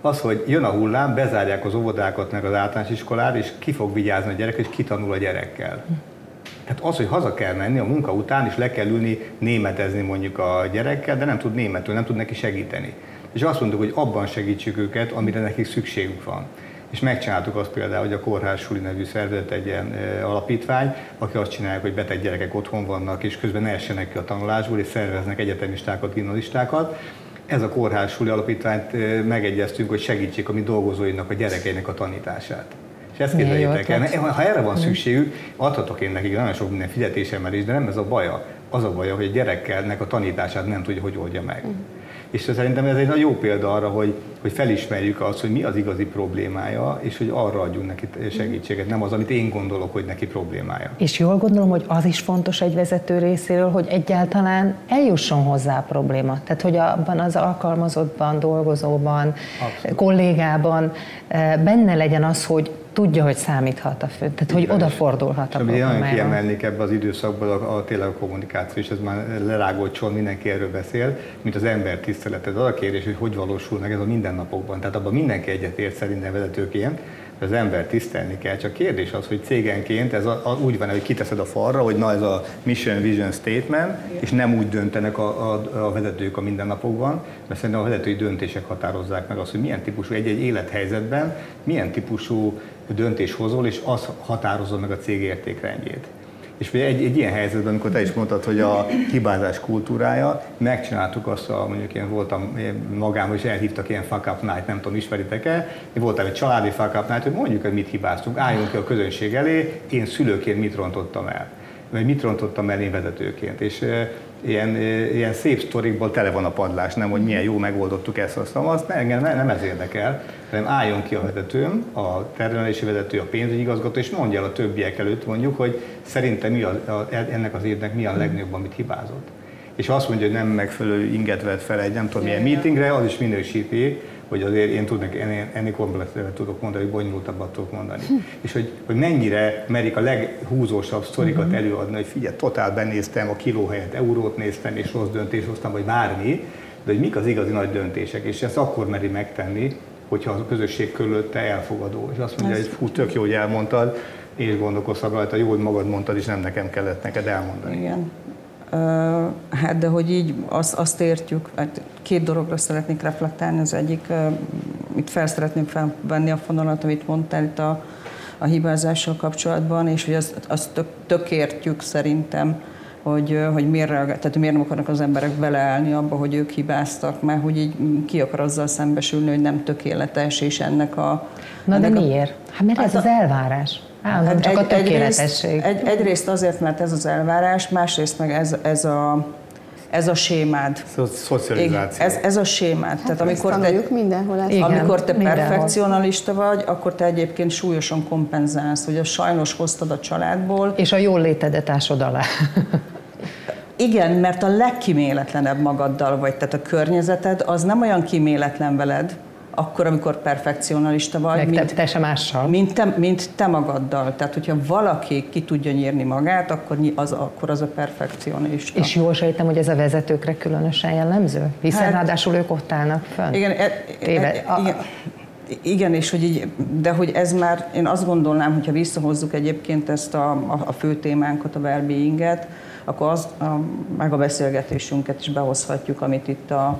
Az, hogy jön a hullám, bezárják az óvodákat, meg az általános iskolát, és ki fog vigyázni a gyerek, és kitanul a gyerekkel. Tehát az, hogy haza kell menni a munka után, és le kell ülni németezni mondjuk a gyerekkel, de nem tud németül, nem tud neki segíteni. És azt mondtuk, hogy abban segítsük őket, amire nekik szükségük van. És megcsináltuk azt például, hogy a Kórház Suli nevű szervezet egy ilyen alapítvány, aki azt csinálja, hogy beteg gyerekek otthon vannak, és közben ne essenek ki a tanulásból, és szerveznek egyetemistákat, gimnazistákat, ez a kórház suli alapítványt megegyeztünk, hogy segítsék a mi dolgozóinak, a gyerekeinek a tanítását. És ezt képzeljétek el, ha erre van szükségük, adhatok én nekik nagyon sok minden fizetésemelést, de nem ez a baja. Az a baja, hogy a gyerekkelnek a tanítását nem tudja, hogy oldja meg. Uh-huh. És szerintem ez egy jó példa arra, hogy, hogy felismerjük azt, hogy mi az igazi problémája, és hogy arra adjunk neki segítséget, nem az, amit én gondolok, hogy neki problémája. És jól gondolom, hogy az is fontos egy vezető részéről, hogy egyáltalán eljusson hozzá a probléma. Tehát, hogy abban az alkalmazottban, dolgozóban, Abszolút. kollégában eh, benne legyen az, hogy tudja, hogy számíthat a fő, tehát hogy odafordulhat a problémára. Nagyon kiemelnék ebbe az időszakban a, a, tényleg a kommunikáció, és ez már lerágolt sor, mindenki erről beszél, mint az ember tiszteleted. Az a kérdés, hogy hogy valósul meg ez a mindennapokban. Tehát abban mindenki egyetért szerintem vezetőként, az ember tisztelni kell, csak kérdés az, hogy cégenként ez a, a, úgy van, hogy kiteszed a falra, hogy na ez a mission, vision statement, Igen. és nem úgy döntenek a, a, a vezetők a mindennapokban, mert szerintem a vezetői döntések határozzák meg azt, hogy milyen típusú egy-egy élethelyzetben, milyen típusú döntés hozol, és az határozza meg a cég értékrendjét. És egy, egy ilyen helyzetben, amikor te is mondtad, hogy a hibázás kultúrája, megcsináltuk azt, a, mondjuk én voltam magám, és elhívtak ilyen fuck up night, nem tudom, ismeritek-e, én voltam egy családi fuck up night, hogy mondjuk, hogy mit hibáztunk, álljunk ki a közönség elé, én szülőként mit rontottam el vagy mit rontottam el én vezetőként. És ilyen, ilyen szép sztorikból tele van a padlás, nem, hogy milyen jó megoldottuk ezt, azt, azt engem nem, nem ez érdekel, hanem álljon ki a vezetőm, a termelési vezető, a pénzügyi igazgató, és mondja el a többiek előtt mondjuk, hogy szerintem mi a, a, ennek az évnek mi a legnagyobb, amit hibázott. És azt mondja, hogy nem megfelelő inget vett fel egy nem tudom milyen meetingre, az is minősíti, hogy azért én tudnak, ennél, ennél komplexebben tudok mondani, hogy bonyolultabbat tudok mondani. Hm. És hogy, hogy mennyire merik a leghúzósabb sztorikat uh-huh. előadni, hogy figyelj, totál benéztem, a kiló helyett eurót néztem, és rossz döntés hoztam, vagy bármi, de hogy mik az igazi nagy döntések, és ezt akkor meri megtenni, hogyha a közösség körülötte elfogadó. És azt mondja, Ez hogy fú, tök jó, hogy elmondtad, és gondolkoztam rajta, jó, hogy magad mondtad, és nem nekem kellett neked elmondani. Igen. Hát de hogy így azt, azt értjük, hát két dologra szeretnék reflektálni. Az egyik, itt fel szeretném felvenni a fonalat, amit mondtál itt a, a hibázással kapcsolatban, és hogy azt, azt tök, tök értjük szerintem, hogy, hogy miért, tehát miért nem akarnak az emberek beleállni abba, hogy ők hibáztak, mert hogy így ki akar azzal szembesülni, hogy nem tökéletes, és ennek a... Na ennek de miért? Hát mert ez hát az elvárás. Állandóan csak egy, a tökéletesség. Egyrészt, egy, egyrészt azért, mert ez az elvárás, másrészt meg ez, ez a ez a sémád. Szocializáció. Ez, ez a sémád. Hát Tehát amikor te, mindenhol ezt. Igen, amikor te mindenhol. perfekcionalista vagy, akkor te egyébként súlyosan kompenzálsz, hogy a sajnos hoztad a családból. És a jól létedet ásod alá. Igen, mert a legkiméletlenebb magaddal vagy, tehát a környezeted az nem olyan kiméletlen veled, akkor, amikor perfekcionalista vagy, mint, te, te sem mással. Mint te, mint te magaddal. Tehát, hogyha valaki ki tudja nyírni magát, akkor az, akkor az a perfekcionista. És jól sejtem, hogy ez a vezetőkre különösen jellemző? Hiszen hát, ráadásul ők ott állnak fönn. Igen, e, e, e, igen, igen, és hogy így, de hogy ez már, én azt gondolnám, hogyha visszahozzuk egyébként ezt a, a, a fő témánkat, a well akkor az, a, meg a beszélgetésünket is behozhatjuk, amit itt a,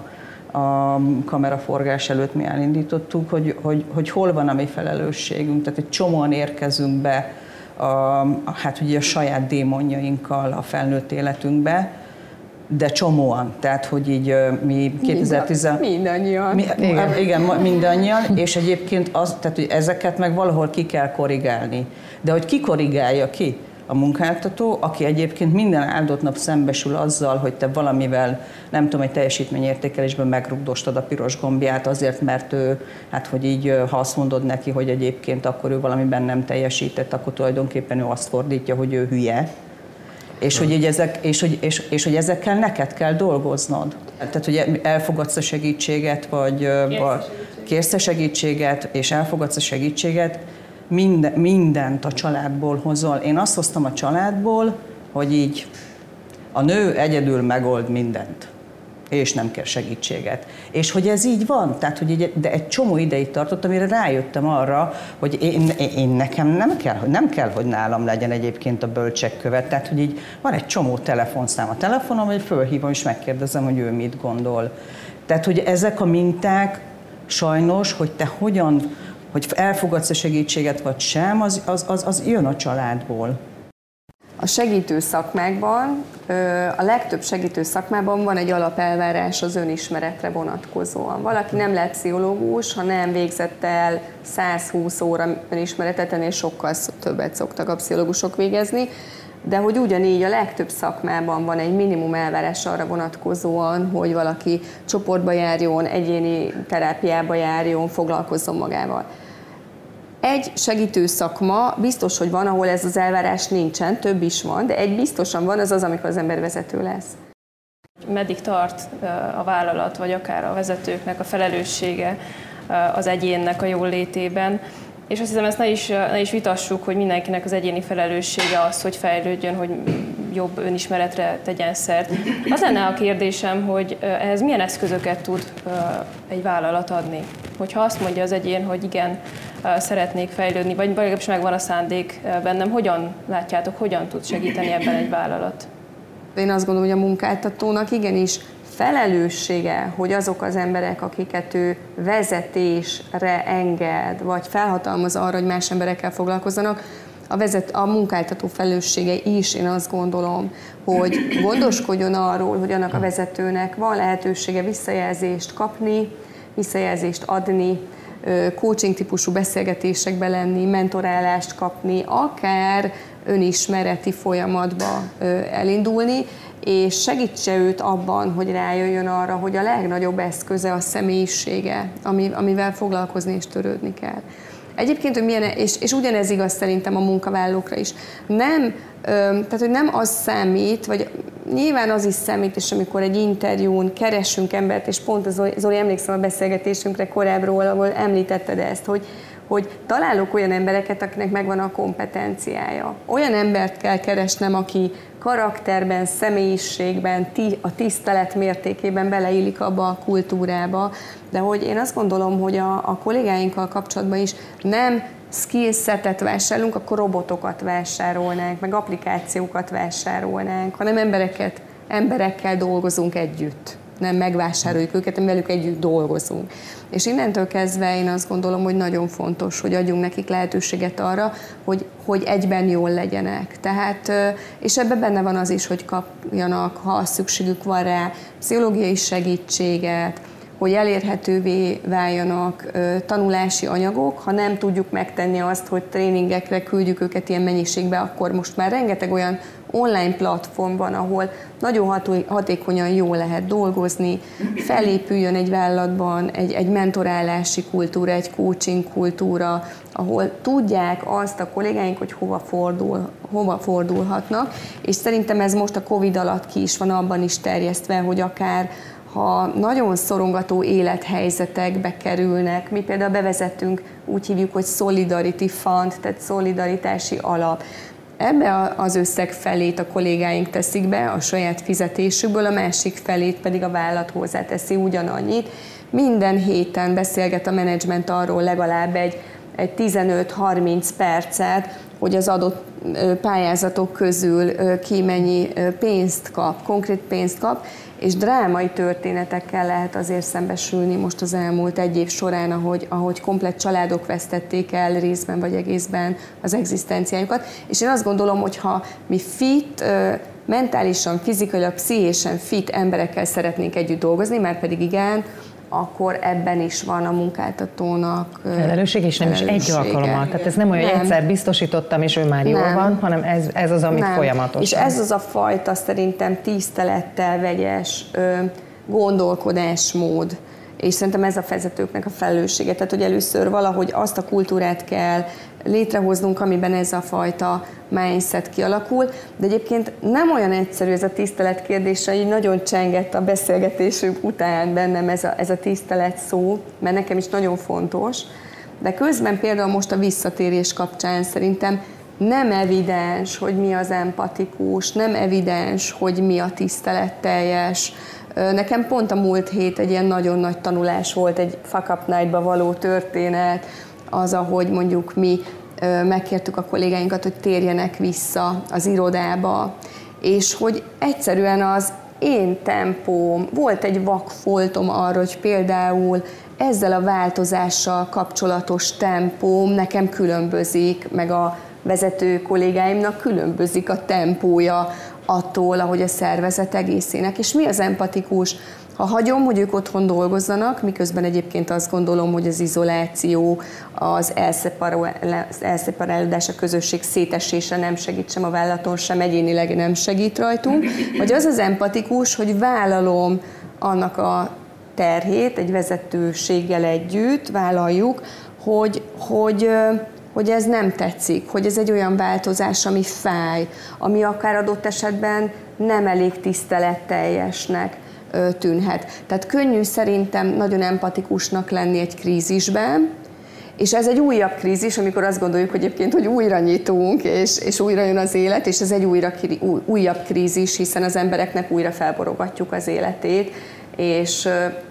a kameraforgás előtt mi elindítottuk, hogy, hogy, hogy hol van a mi felelősségünk. Tehát egy csomóan érkezünk be a, hát ugye a saját démonjainkkal a felnőtt életünkbe, de csomóan, tehát hogy így mi 2010... Mindannyian. Mi, igen. igen, mindannyian, és egyébként az, tehát hogy ezeket meg valahol ki kell korrigálni. De hogy ki korrigálja ki? A munkáltató, aki egyébként minden áldott nap szembesül azzal, hogy te valamivel, nem tudom, egy teljesítményértékelésben megrugdostad a piros gombját azért, mert ő, hát hogy így, ha azt mondod neki, hogy egyébként akkor ő valamiben nem teljesített, akkor tulajdonképpen ő azt fordítja, hogy ő hülye, és hogy, így ezek, és, hogy, és, és hogy ezekkel neked kell dolgoznod. Tehát, hogy elfogadsz a segítséget, vagy, kérsz a segítséget, és elfogadsz a segítséget, minden, mindent a családból hozol. Én azt hoztam a családból, hogy így a nő egyedül megold mindent és nem kér segítséget. És hogy ez így van, tehát hogy így, de egy csomó ideig tartott, amire rájöttem arra, hogy én, én nekem nem kell, nem kell, hogy nálam legyen egyébként a bölcsek követ, tehát hogy így van egy csomó telefonszám a telefonom, hogy fölhívom és megkérdezem, hogy ő mit gondol. Tehát, hogy ezek a minták sajnos, hogy te hogyan hogy elfogadsz a segítséget vagy sem, az, az, az, az jön a családból. A segítő szakmákban, a legtöbb segítő szakmában van egy alapelvárás az önismeretre vonatkozóan. Valaki nem lett pszichológus, ha nem végzett el 120 óra önismeretet, ennél sokkal többet szoktak a pszichológusok végezni, de hogy ugyanígy a legtöbb szakmában van egy minimum elvárás arra vonatkozóan, hogy valaki csoportba járjon, egyéni terápiába járjon, foglalkozzon magával. Egy segítő szakma biztos, hogy van, ahol ez az elvárás nincsen, több is van, de egy biztosan van, az az, amikor az ember vezető lesz. Meddig tart a vállalat, vagy akár a vezetőknek a felelőssége az egyénnek a jól létében, és azt hiszem, ezt ne is, ne is vitassuk, hogy mindenkinek az egyéni felelőssége az, hogy fejlődjön, hogy jobb önismeretre tegyen szert. Az lenne a kérdésem, hogy ehhez milyen eszközöket tud egy vállalat adni? Hogyha azt mondja az egyén, hogy igen, szeretnék fejlődni, vagy legalábbis megvan a szándék bennem. Hogyan látjátok, hogyan tud segíteni ebben egy vállalat? Én azt gondolom, hogy a munkáltatónak igenis felelőssége, hogy azok az emberek, akiket ő vezetésre enged, vagy felhatalmaz arra, hogy más emberekkel foglalkozzanak, a, vezet, a munkáltató felelőssége is, én azt gondolom, hogy gondoskodjon arról, hogy annak a vezetőnek van lehetősége visszajelzést kapni, visszajelzést adni, coaching típusú beszélgetésekbe lenni, mentorálást kapni, akár önismereti folyamatba elindulni, és segítse őt abban, hogy rájöjjön arra, hogy a legnagyobb eszköze a személyisége, amivel foglalkozni és törődni kell. Egyébként, hogy milyen, és, és ugyanez igaz szerintem a munkavállalókra is. Nem, tehát, hogy nem az számít, vagy nyilván az is számít, és amikor egy interjún keresünk embert, és pont az Zoli emlékszem a beszélgetésünkre korábbról, ahol említetted ezt, hogy, hogy találok olyan embereket, akinek megvan a kompetenciája. Olyan embert kell keresnem, aki karakterben, személyiségben, a tisztelet mértékében beleillik abba a kultúrába, de hogy én azt gondolom, hogy a, a kollégáinkkal kapcsolatban is nem skillsetet vásárolunk, akkor robotokat vásárolnánk, meg applikációkat vásárolnánk, hanem embereket, emberekkel dolgozunk együtt nem megvásároljuk őket, hanem velük együtt dolgozunk. És innentől kezdve én azt gondolom, hogy nagyon fontos, hogy adjunk nekik lehetőséget arra, hogy, hogy egyben jól legyenek. Tehát, és ebben benne van az is, hogy kapjanak, ha szükségük van rá, pszichológiai segítséget, hogy elérhetővé váljanak tanulási anyagok. Ha nem tudjuk megtenni azt, hogy tréningekre küldjük őket ilyen mennyiségbe, akkor most már rengeteg olyan online platform van, ahol nagyon hatékonyan jól lehet dolgozni, felépüljön egy vállalatban egy, egy mentorálási kultúra, egy coaching kultúra, ahol tudják azt a kollégáink, hogy hova, fordul, hova fordulhatnak, és szerintem ez most a Covid alatt ki is van abban is terjesztve, hogy akár ha nagyon szorongató élethelyzetekbe kerülnek, mi például bevezettünk, úgy hívjuk, hogy Solidarity Fund, tehát szolidaritási alap. Ebbe az összeg felét a kollégáink teszik be a saját fizetésükből, a másik felét pedig a vállalat hozzáteszi ugyanannyit. Minden héten beszélget a menedzsment arról legalább egy, egy 15-30 percet, hogy az adott pályázatok közül ki mennyi pénzt kap, konkrét pénzt kap, és drámai történetekkel lehet azért szembesülni most az elmúlt egy év során, ahogy, ahogy komplett családok vesztették el részben vagy egészben az egzisztenciájukat. És én azt gondolom, hogy ha mi fit, mentálisan, fizikailag, pszichésen fit emberekkel szeretnénk együtt dolgozni, mert pedig igen, akkor ebben is van a munkáltatónak felelősség, és nem is egy alkalommal. Tehát ez nem olyan, hogy egyszer biztosítottam, és ő már nem. jól van, hanem ez, ez az, amit nem. folyamatosan. És ez az a fajta szerintem tisztelettel vegyes gondolkodásmód, és szerintem ez a vezetőknek a felelőssége. Tehát, hogy először valahogy azt a kultúrát kell létrehoznunk, amiben ez a fajta mindset kialakul, de egyébként nem olyan egyszerű ez a tisztelet kérdése, így nagyon csengett a beszélgetésünk után bennem ez a, ez a tisztelet szó, mert nekem is nagyon fontos, de közben például most a visszatérés kapcsán szerintem nem evidens, hogy mi az empatikus, nem evidens, hogy mi a tiszteletteljes. Nekem pont a múlt hét egy ilyen nagyon nagy tanulás volt, egy fuck up való történet, az, ahogy mondjuk mi megkértük a kollégáinkat, hogy térjenek vissza az irodába, és hogy egyszerűen az én tempóm, volt egy vakfoltom arra, hogy például ezzel a változással kapcsolatos tempóm nekem különbözik, meg a vezető kollégáimnak különbözik a tempója attól, ahogy a szervezet egészének. És mi az empatikus? Ha hagyom, hogy ők otthon dolgozzanak, miközben egyébként azt gondolom, hogy az izoláció, az elszeparálódás, a közösség szétesése nem segít sem a vállalaton, sem egyénileg nem segít rajtunk, vagy az az empatikus, hogy vállalom annak a terhét egy vezetőséggel együtt, vállaljuk, hogy, hogy hogy ez nem tetszik, hogy ez egy olyan változás, ami fáj, ami akár adott esetben nem elég tiszteletteljesnek tűnhet. Tehát könnyű szerintem nagyon empatikusnak lenni egy krízisben, és ez egy újabb krízis, amikor azt gondoljuk hogy egyébként, hogy újra nyitunk, és, és újra jön az élet, és ez egy újra, újabb krízis, hiszen az embereknek újra felborogatjuk az életét, és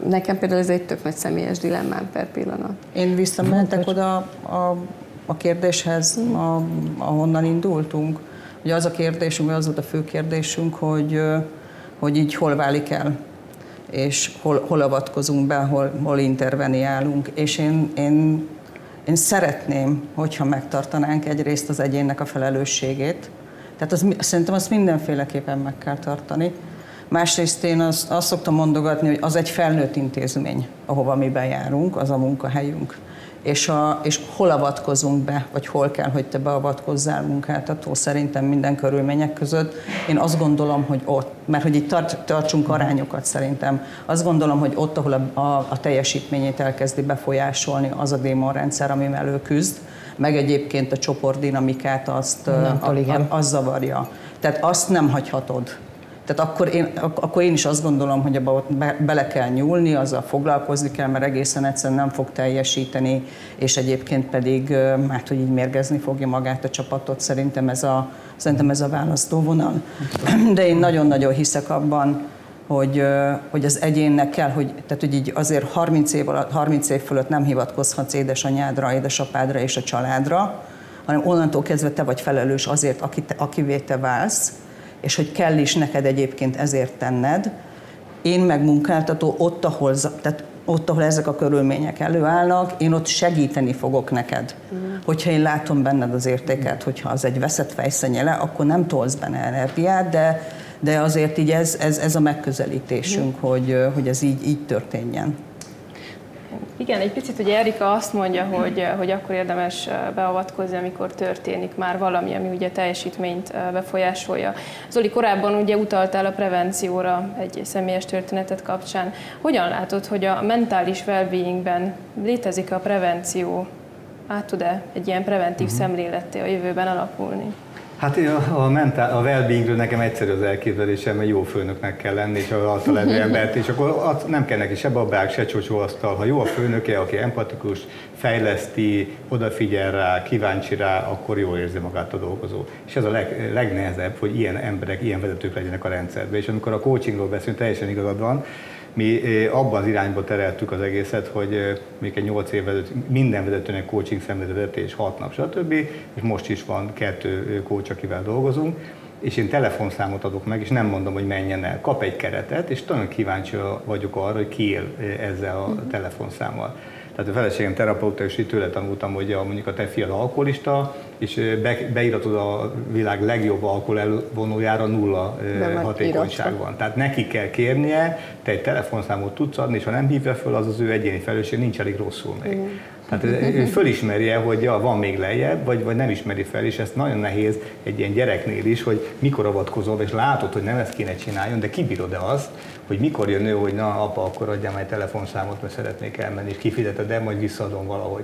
nekem például ez egy tök nagy személyes dilemmám per pillanat. Én visszamentek oda a, a kérdéshez, a, ahonnan indultunk. Ugye az a kérdésünk, vagy az volt a fő kérdésünk, hogy, hogy így hol válik el, és hol, hol avatkozunk be, hol, hol interveniálunk. És én, én, én szeretném, hogyha megtartanánk egyrészt az egyénnek a felelősségét, tehát az, szerintem azt mindenféleképpen meg kell tartani. Másrészt én azt, azt szoktam mondogatni, hogy az egy felnőtt intézmény, ahova mi bejárunk, az a munkahelyünk. És, a, és hol avatkozunk be, vagy hol kell, hogy te beavatkozzál munkáltató, szerintem minden körülmények között. Én azt gondolom, hogy ott, mert hogy itt tart, tartsunk arányokat szerintem, azt gondolom, hogy ott, ahol a, a, a teljesítményét elkezdi befolyásolni az a démonrendszer, ami elő küzd, meg egyébként a csoportdinamikát azt, a, a, az zavarja. Tehát azt nem hagyhatod. Tehát akkor én, akkor én is azt gondolom, hogy abba be, bele kell nyúlni, azzal foglalkozni kell, mert egészen egyszerűen nem fog teljesíteni, és egyébként pedig, hát hogy így mérgezni fogja magát a csapatot, szerintem ez a, szerintem ez a választóvonal. De én nagyon-nagyon hiszek abban, hogy, hogy az egyénnek kell, hogy, tehát hogy így azért 30 év, alatt, 30 év fölött nem hivatkozhatsz édesanyádra, édesapádra és a családra, hanem onnantól kezdve te vagy felelős azért, aki te, akivé te válsz, és hogy kell is neked egyébként ezért tenned. Én meg munkáltató ott, ahol, tehát ott, ahol ezek a körülmények előállnak, én ott segíteni fogok neked. Mm. Hogyha én látom benned az értéket, hogyha az egy veszett fejszenyele, akkor nem tolsz benne energiát, de de azért így ez, ez, ez a megközelítésünk, mm. hogy, hogy ez így, így történjen. Igen, egy picit ugye Erika azt mondja, hogy, hogy akkor érdemes beavatkozni, amikor történik már valami, ami ugye teljesítményt befolyásolja. Zoli, korábban ugye utaltál a prevencióra egy személyes történetet kapcsán. Hogyan látod, hogy a mentális well létezik a prevenció? Át tud-e egy ilyen preventív uh-huh. szemléletté a jövőben alakulni? Hát a, mentál, a well nekem egyszerű az elképzelésem, mert jó főnöknek kell lenni, és alatta levő embert, és akkor az nem kell neki se babák, se csocsóasztal. Ha jó a főnöke, aki empatikus, fejleszti, odafigyel rá, kíváncsi rá, akkor jól érzi magát a dolgozó. És ez a leg, legnehezebb, hogy ilyen emberek, ilyen vezetők legyenek a rendszerben. És amikor a coachingról beszélünk, teljesen igazad van, mi abban az irányba tereltük az egészet, hogy még egy 8 év előtt minden vezetőnek coaching szemléletetés, 6 nap, stb. És most is van kettő coach, akivel dolgozunk, és én telefonszámot adok meg, és nem mondom, hogy menjen el. Kap egy keretet, és nagyon kíváncsi vagyok arra, hogy ki él ezzel a mhm. telefonszámmal. Tehát a feleségem terapeuta, és itt tőle tanultam, hogy a, mondjuk a te fiad alkoholista, és be, beiratod a világ legjobb alkohol elvonójára nulla De hatékonyság van. Tehát neki kell kérnie, te egy telefonszámot tudsz adni, és ha nem hívja föl, az az ő egyéni felelősség, nincs elég rosszul még. Mm. Tehát ő fölismerje, hogy ja, van még lejjebb, vagy, vagy nem ismeri fel, és ez nagyon nehéz egy ilyen gyereknél is, hogy mikor avatkozol, és látod, hogy nem ezt kéne csináljon, de kibírod-e azt, hogy mikor jön ő, hogy na apa, akkor adjam egy telefonszámot, mert szeretnék elmenni, és kifizeted, de majd visszaadom valahogy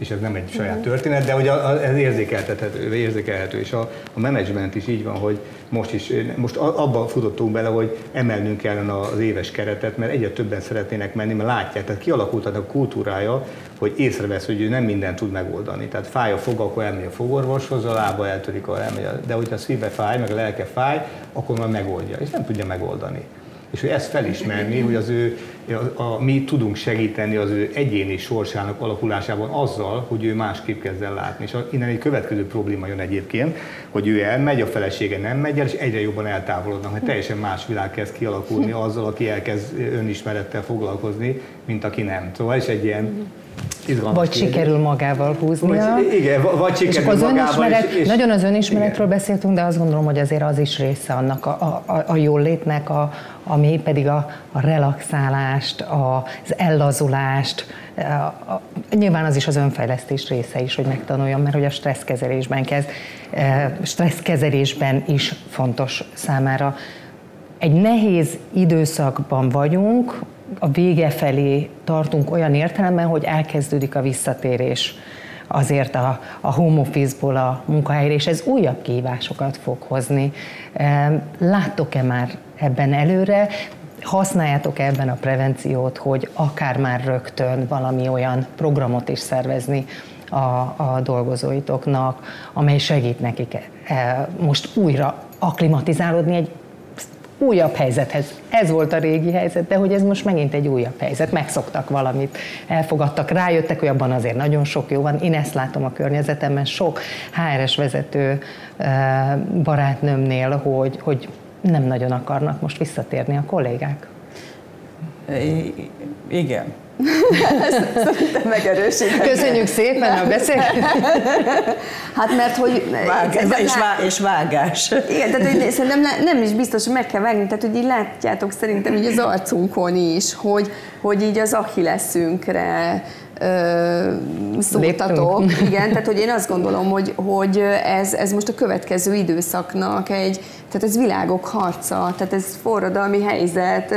és ez nem egy saját történet, de hogy a, a, ez érzékeltethető, érzékelhető, és a, a menedzsment is így van, hogy most is, most abban futottunk bele, hogy emelnünk kellene az éves keretet, mert egyre többen szeretnének menni, mert látják, tehát kialakult a kultúrája, hogy észrevesz, hogy ő nem mindent tud megoldani. Tehát fáj a fog, akkor elmegy a fogorvoshoz, a lába eltörik, akkor elmegy, de hogyha a szíve fáj, meg a lelke fáj, akkor már megoldja, és nem tudja megoldani és hogy ezt felismerni, hogy az ő, a, a, mi tudunk segíteni az ő egyéni sorsának alakulásában azzal, hogy ő másképp kezd el látni. És innen egy következő probléma jön egyébként, hogy ő elmegy, a felesége nem megy el, és egyre jobban eltávolodnak, hogy teljesen más világ kezd kialakulni azzal, aki elkezd önismerettel foglalkozni, mint aki nem. Szóval ez egy ilyen Izgalmas vagy kérdés. sikerül magával húznia. Vagy, igen, vagy sikerül az magával. És, és, nagyon az önismeretről igen. beszéltünk, de azt gondolom, hogy azért az is része annak a, a, a jól létnek, a, ami pedig a, a relaxálást, a, az ellazulást, a, a, nyilván az is az önfejlesztés része is, hogy megtanuljon, mert hogy a stresszkezelésben kezd, e, stresszkezelésben is fontos számára. Egy nehéz időszakban vagyunk, a vége felé tartunk olyan értelemben, hogy elkezdődik a visszatérés azért a, a home office-ból a munkahelyre, és ez újabb kihívásokat fog hozni. Láttok-e már ebben előre, használjátok ebben a prevenciót, hogy akár már rögtön valami olyan programot is szervezni a, a dolgozóitoknak, amely segít nekik e, most újra aklimatizálódni egy újabb helyzethez. Ez volt a régi helyzet, de hogy ez most megint egy újabb helyzet. Megszoktak valamit, elfogadtak, rájöttek, hogy abban azért nagyon sok jó van. Én ezt látom a környezetemben, sok HRS vezető barátnőmnél, hogy, hogy nem nagyon akarnak most visszatérni a kollégák. I- igen, <laughs> Szerintem megerősíteni. Köszönjük szépen a beszélgetést. Hát mert hogy... Vágás, és, vá, és vágás. Igen, tehát hogy szerintem nem is biztos, hogy meg kell vágni, tehát hogy így látjátok szerintem így az arcunkon is, hogy, hogy így az szótatok. Igen, tehát hogy én azt gondolom, hogy, hogy ez, ez most a következő időszaknak egy, tehát ez világok harca, tehát ez forradalmi helyzet,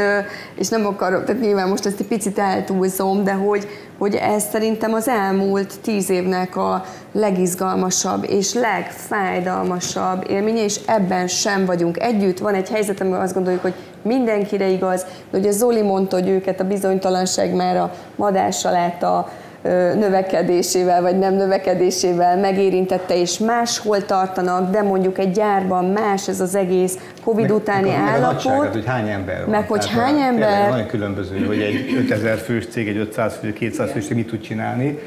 és nem akarok, tehát nyilván most ezt egy picit eltúlzom, de hogy, hogy ez szerintem az elmúlt tíz évnek a legizgalmasabb és legfájdalmasabb élménye, és ebben sem vagyunk együtt. Van egy helyzet, amiben azt gondoljuk, hogy mindenkire igaz, de ugye Zoli mondta, hogy őket a bizonytalanság már a madás a növekedésével vagy nem növekedésével megérintette, és máshol tartanak, de mondjuk egy gyárban más ez az egész Covid meg, utáni meg állapot. Hogy hány ember van. Meg hogy Tehát hány ember. Nagyon különböző, hogy egy 5000 fős cég, egy 500 fő, 200 fős mit tud csinálni,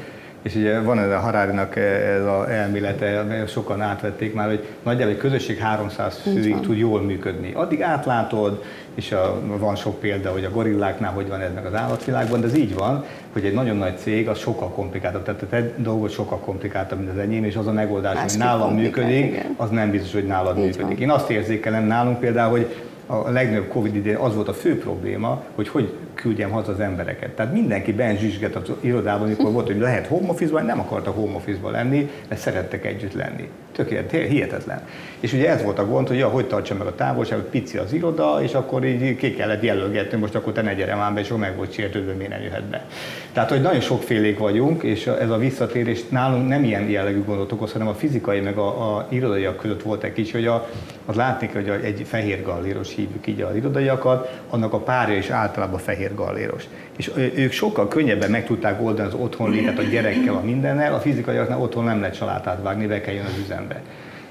és ugye van ez a Harárinak ez az elmélete, sokan átvették már, hogy nagyjából egy közösség 300 főig tud jól működni. Addig átlátod, és a, van sok példa, hogy a gorilláknál hogy van ez meg az állatvilágban, de ez így van, hogy egy nagyon nagy cég az sokkal komplikáltabb, tehát a te dolgod sokkal komplikáltabb, mint az enyém, és az a megoldás, Másképp hogy nálam működik, igen. az nem biztos, hogy nálad így működik. Van. Én azt érzékelem nálunk például, hogy a legnagyobb Covid idején az volt a fő probléma, hogy hogy küldjem haza az embereket. Tehát mindenki bent zsizsget az irodában, amikor volt, hogy lehet home office nem akartak home office lenni, mert szerettek együtt lenni. Tökéletes, hihetetlen. És ugye ez volt a gond, hogy ja, hogy tartsa meg a távolságot, pici az iroda, és akkor így ki kellett jelölgetni, most akkor te ne gyere már be, és akkor meg volt sértődve, miért nem jöhet be. Tehát, hogy nagyon sokfélék vagyunk, és ez a visszatérés nálunk nem ilyen jellegű gondot okoz, hanem a fizikai meg a, a irodaiak között volt egy kicsi, hogy a, az látni, hogy egy fehér galléros hívjuk így az irodaiakat, annak a párja is általában fehér galléros. És ők sokkal könnyebben meg tudták oldani az otthon létet a gyerekkel, a mindennel, a fizikaiaknál otthon nem lehet családát vágni, be kell jön az üzembe.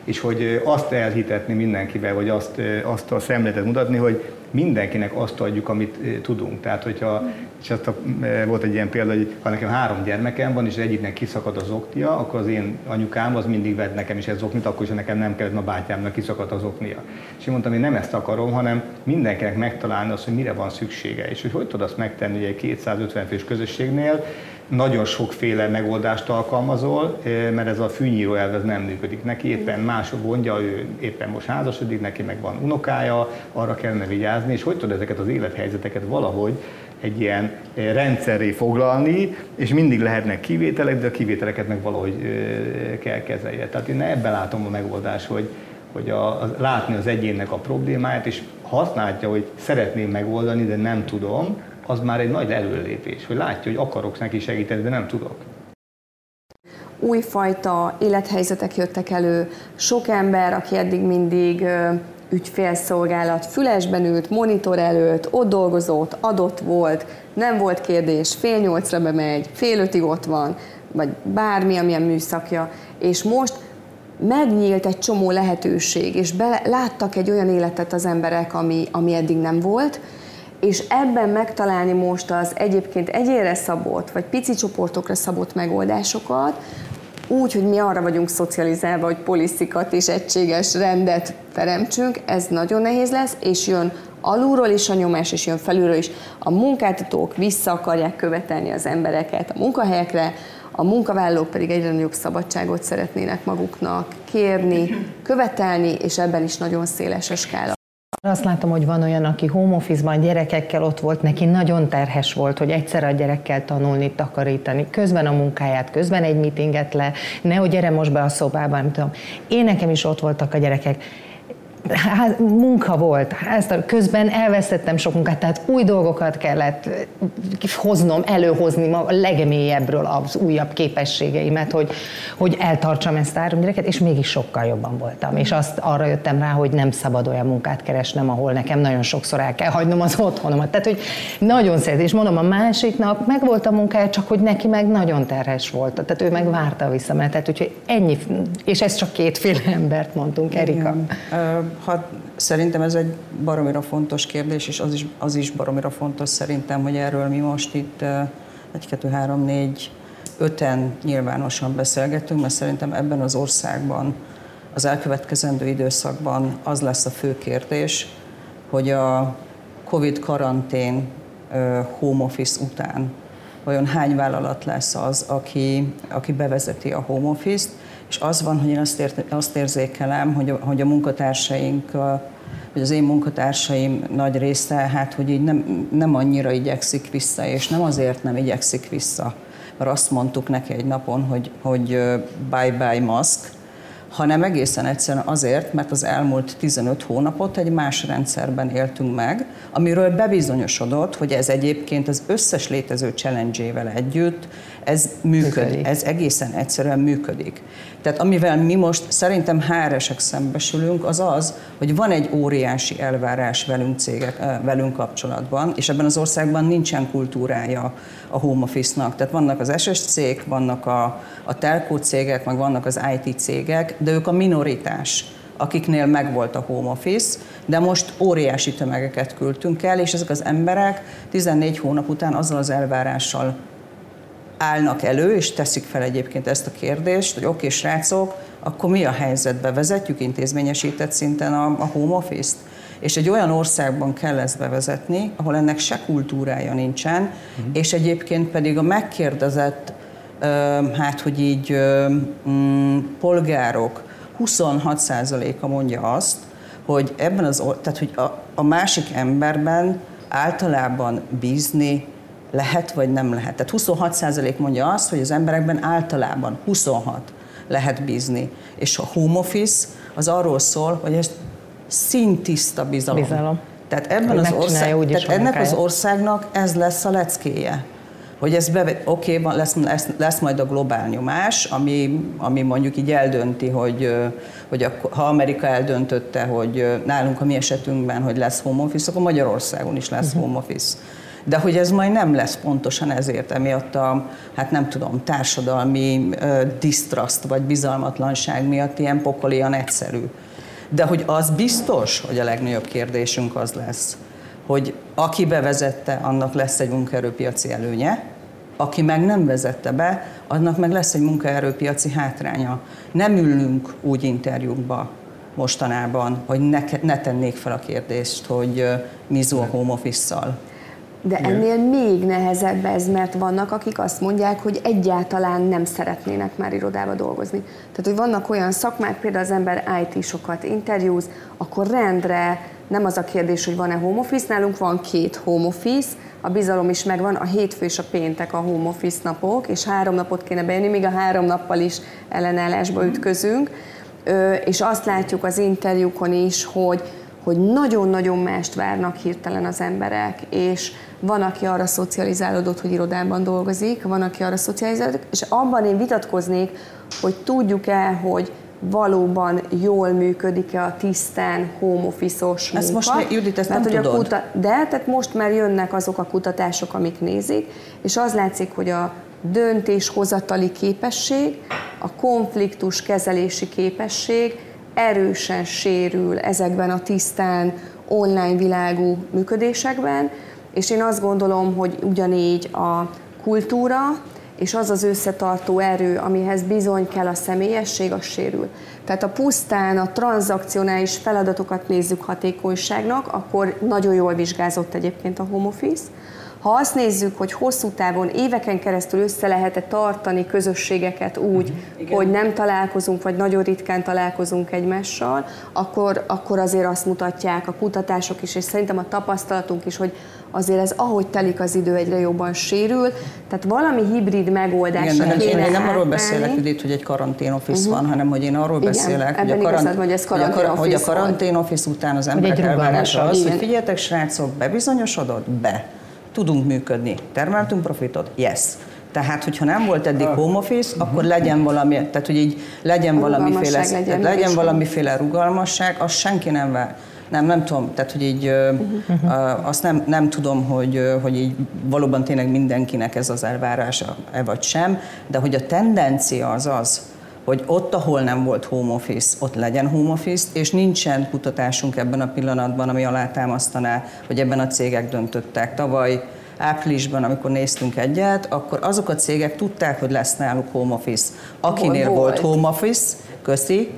És hogy azt elhitetni mindenkivel, vagy azt, azt a szemletet mutatni, hogy mindenkinek azt adjuk, amit tudunk. Tehát, hogyha, és azt a, volt egy ilyen példa, hogy ha nekem három gyermekem van, és egyiknek kiszakad az oknia, akkor az én anyukám az mindig vett nekem is ez oknit, akkor is nekem nem kellett, a bátyámnak kiszakadt az oknia. És én mondtam, én nem ezt akarom, hanem mindenkinek megtalálni azt, hogy mire van szüksége, és hogy hogy tudod azt megtenni hogy egy 250 fős közösségnél, nagyon sokféle megoldást alkalmazol, mert ez a fűnyíró elv ez nem működik neki, éppen más a gondja, ő éppen most házasodik, neki meg van unokája, arra kellene vigyázni, és hogy tudod ezeket az élethelyzeteket valahogy egy ilyen rendszerré foglalni, és mindig lehetnek kivételek, de a kivételeket meg valahogy kell kezelje. Tehát én ebben látom a megoldást, hogy, hogy a, a, látni az egyénnek a problémáját, és használja, hogy szeretném megoldani, de nem tudom, az már egy nagy előlépés, hogy látja, hogy akarok neki segíteni, de nem tudok. Újfajta élethelyzetek jöttek elő, sok ember, aki eddig mindig ügyfélszolgálat fülesben ült, monitor előtt, ott dolgozott, adott volt, nem volt kérdés, fél nyolcra bemegy, fél ötig ott van, vagy bármi, amilyen műszakja, és most megnyílt egy csomó lehetőség, és be, láttak egy olyan életet az emberek, ami, ami eddig nem volt, és ebben megtalálni most az egyébként egyére szabott, vagy pici csoportokra szabott megoldásokat, úgy, hogy mi arra vagyunk szocializálva, hogy poliszikat és egységes rendet teremtsünk, ez nagyon nehéz lesz, és jön alulról is a nyomás, és jön felülről is. A munkáltatók vissza akarják követelni az embereket a munkahelyekre, a munkavállalók pedig egyre nagyobb szabadságot szeretnének maguknak kérni, követelni, és ebben is nagyon széles a skála. Azt látom, hogy van olyan, aki home office-ban gyerekekkel ott volt, neki nagyon terhes volt, hogy egyszer a gyerekkel tanulni, takarítani, közben a munkáját, közben egy meetinget le, nehogy gyere most be a szobába, nem tudom. Én nekem is ott voltak a gyerekek hát, munka volt. Ezt a, közben elvesztettem sok munkát, tehát új dolgokat kellett hoznom, előhozni a legmélyebbről az újabb képességeimet, hogy, hogy eltartsam ezt három gyereket, és mégis sokkal jobban voltam. És azt arra jöttem rá, hogy nem szabad olyan munkát keresnem, ahol nekem nagyon sokszor el kell hagynom az otthonomat. Tehát, hogy nagyon szeret. És mondom, a másiknak meg volt a munkája, csak hogy neki meg nagyon terhes volt. Tehát ő meg várta a visszamenetet. Úgyhogy ennyi, és ez csak kétféle <laughs> embert mondtunk, Erika. Igen ha, szerintem ez egy baromira fontos kérdés, és az is, az is baromira fontos szerintem, hogy erről mi most itt egy, kettő, három, négy, öten nyilvánosan beszélgetünk, mert szerintem ebben az országban az elkövetkezendő időszakban az lesz a fő kérdés, hogy a COVID karantén home office után vajon hány vállalat lesz az, aki, aki bevezeti a home office-t, és az van, hogy én azt, ért, azt érzékelem, hogy a, hogy a munkatársaink, vagy az én munkatársaim nagy része, hát hogy így nem, nem annyira igyekszik vissza, és nem azért nem igyekszik vissza, mert azt mondtuk neki egy napon, hogy, hogy bye-bye maszk, hanem egészen egyszerűen azért, mert az elmúlt 15 hónapot egy más rendszerben éltünk meg, amiről bebizonyosodott, hogy ez egyébként az összes létező challenge együtt, ez működik, működik. ez egészen egyszerűen működik. Tehát amivel mi most szerintem HRS-ek szembesülünk, az az, hogy van egy óriási elvárás velünk, cégek, velünk kapcsolatban, és ebben az országban nincsen kultúrája a home office-nak. Tehát vannak az SS cég, vannak a, a telco cégek, meg vannak az IT cégek, de ők a minoritás akiknél megvolt a home office, de most óriási tömegeket küldtünk el, és ezek az emberek 14 hónap után azzal az elvárással állnak elő, és teszik fel egyébként ezt a kérdést, hogy oké, okay, srácok, akkor mi a helyzet? Bevezetjük intézményesített szinten a, a home office-t? És egy olyan országban kell ezt bevezetni, ahol ennek se kultúrája nincsen, uh-huh. és egyébként pedig a megkérdezett, hát hogy így mm, polgárok 26%-a mondja azt, hogy ebben az, tehát hogy a, a másik emberben általában bízni lehet vagy nem lehet. Tehát 26% mondja azt, hogy az emberekben általában 26 lehet bízni. És a home office az arról szól, hogy ez szintiszta bizalom. bizalom. Tehát, ebben az ország, tehát ennek az országnak ez lesz a leckéje. Hogy ez be, oké, okay, lesz, lesz, lesz majd a globál nyomás, ami, ami mondjuk így eldönti, hogy, hogy a, ha Amerika eldöntötte, hogy nálunk a mi esetünkben, hogy lesz home office, akkor Magyarországon is lesz uh-huh. home office de hogy ez majd nem lesz pontosan ezért, emiatt a, hát nem tudom, társadalmi uh, distrust vagy bizalmatlanság miatt ilyen pokolian egyszerű. De hogy az biztos, hogy a legnagyobb kérdésünk az lesz, hogy aki bevezette, annak lesz egy munkaerőpiaci előnye, aki meg nem vezette be, annak meg lesz egy munkaerőpiaci hátránya. Nem ülünk úgy interjúkba mostanában, hogy ne, ne tennék fel a kérdést, hogy mi a home office-szal. De ennél még nehezebb ez, mert vannak, akik azt mondják, hogy egyáltalán nem szeretnének már irodába dolgozni. Tehát, hogy vannak olyan szakmák, például az ember IT-sokat interjúz, akkor rendre nem az a kérdés, hogy van-e home office, nálunk van két home office, a bizalom is megvan, a hétfő és a péntek a home office napok, és három napot kéne bejönni, még a három nappal is ellenállásba ütközünk, és azt látjuk az interjúkon is, hogy hogy nagyon-nagyon mást várnak hirtelen az emberek, és van, aki arra szocializálódott, hogy irodában dolgozik, van, aki arra szocializálódott, és abban én vitatkoznék, hogy tudjuk-e, hogy valóban jól működik-e a tisztán home office-os munka. Ezt most Judit, ezt Mert, nem tudod. A kuta- de, tehát most már jönnek azok a kutatások, amik nézik, és az látszik, hogy a döntéshozatali képesség, a konfliktus kezelési képesség erősen sérül ezekben a tisztán online világú működésekben, és én azt gondolom, hogy ugyanígy a kultúra és az az összetartó erő, amihez bizony kell a személyesség, az sérül. Tehát a pusztán a tranzakcionális feladatokat nézzük hatékonyságnak, akkor nagyon jól vizsgázott egyébként a home office, ha azt nézzük, hogy hosszú távon, éveken keresztül össze lehet-e tartani közösségeket úgy, uh-huh. hogy nem találkozunk, vagy nagyon ritkán találkozunk egymással, akkor, akkor azért azt mutatják a kutatások is, és szerintem a tapasztalatunk is, hogy azért ez ahogy telik az idő egyre jobban sérül, tehát valami hibrid megoldás. Igen, kéne én nem arról beszélek, Judit, hogy egy karantén office uh-huh. van, hanem hogy én arról Igen, beszélek, hogy a, karant, igazad, hogy, ez hogy, a, hogy a karantén office után az emberek elvárása az, hogy figyeljetek srácok, bebizonyosodott? Be tudunk működni. Termeltünk profitot? Yes. Tehát, hogyha nem volt eddig ah. home office, uh-huh. akkor legyen valami, tehát hogy így legyen valamiféle, legyen, tehát legyen valamiféle rugalmasság, azt senki nem vár. Nem, nem tudom, tehát hogy így uh-huh. azt nem, nem tudom, hogy, hogy így valóban tényleg mindenkinek ez az elvárása, e vagy sem, de hogy a tendencia az az, hogy ott, ahol nem volt home office, ott legyen home office, és nincsen kutatásunk ebben a pillanatban, ami alátámasztaná, hogy ebben a cégek döntöttek. Tavaly áprilisban, amikor néztünk egyet, akkor azok a cégek tudták, hogy lesz náluk home office. Akinél volt, volt home office, köszi,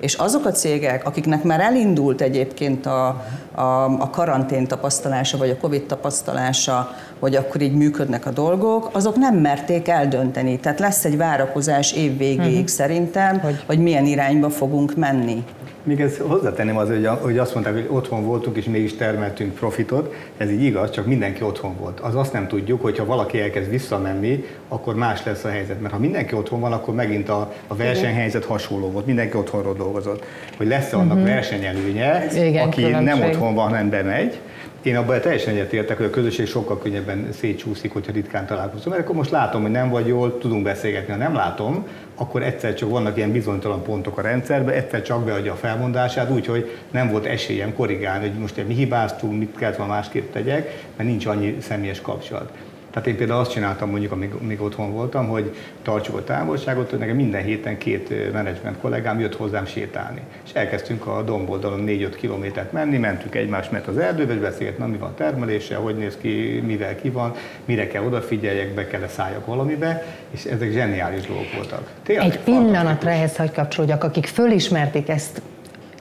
és azok a cégek, akiknek már elindult egyébként a, a, a karantén tapasztalása, vagy a Covid tapasztalása, hogy akkor így működnek a dolgok, azok nem merték eldönteni. Tehát lesz egy várakozás év végéig uh-huh. szerintem, hogy? hogy milyen irányba fogunk menni. Még ezt hozzátenném az, hogy, hogy azt mondták, hogy otthon voltunk, és mégis termeltünk profitot. Ez így igaz, csak mindenki otthon volt. Az azt nem tudjuk, hogy ha valaki elkezd visszamenni, akkor más lesz a helyzet. Mert ha mindenki otthon van, akkor megint a, a versenyhelyzet hasonló volt. Mindenki otthonról dolgozott. Hogy lesz-e annak uh-huh. versenyelőnye, Igen, aki különbség. nem otthon van, hanem bemegy, én abban teljesen egyetértek, hogy a közösség sokkal könnyebben szétcsúszik, hogyha ritkán találkozunk. Mert akkor most látom, hogy nem vagy jól, tudunk beszélgetni. Ha nem látom, akkor egyszer csak vannak ilyen bizonytalan pontok a rendszerben, egyszer csak beadja a felmondását, úgyhogy nem volt esélyem korrigálni, hogy most mi hibáztunk, mit kellett volna másképp tegyek, mert nincs annyi személyes kapcsolat. Tehát én például azt csináltam mondjuk, amíg, amíg otthon voltam, hogy tartsuk a távolságot, hogy nekem minden héten két menedzsment kollégám jött hozzám sétálni. És elkezdtünk a domboldalon 4-5 kilométert menni, mentünk egymás mert az erdőbe, és beszélgetni, mi van a termelése, hogy néz ki, mivel ki van, mire kell odafigyeljek, be kell szálljak valamibe, és ezek zseniális dolgok voltak. Tényleg, Egy pillanatra ehhez hagy kapcsolódjak, akik fölismerték ezt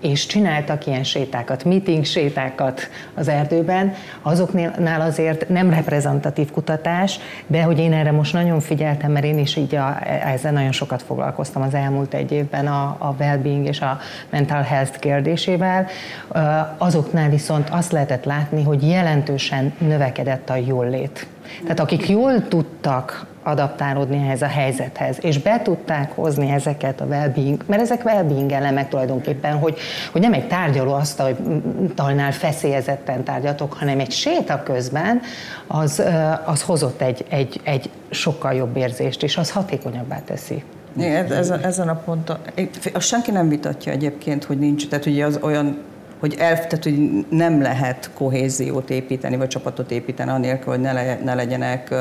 és csináltak ilyen sétákat, meeting sétákat az erdőben, azoknál azért nem reprezentatív kutatás, de hogy én erre most nagyon figyeltem, mert én is így a, ezzel nagyon sokat foglalkoztam az elmúlt egy évben a, a well-being és a mental health kérdésével, azoknál viszont azt lehetett látni, hogy jelentősen növekedett a jólét. Tehát akik jól tudtak adaptálódni ehhez a helyzethez, és be tudták hozni ezeket a well-being, mert ezek well-being elemek tulajdonképpen, hogy, hogy nem egy tárgyaló asztalnál feszélyezetten tárgyatok, hanem egy séta közben, az, az hozott egy, egy, egy sokkal jobb érzést, és az hatékonyabbá teszi. Igen, ez, ezen a ponton, azt senki nem vitatja egyébként, hogy nincs, tehát ugye az olyan hogy, el, tehát, hogy nem lehet kohéziót építeni, vagy csapatot építeni anélkül, hogy ne, le, ne legyenek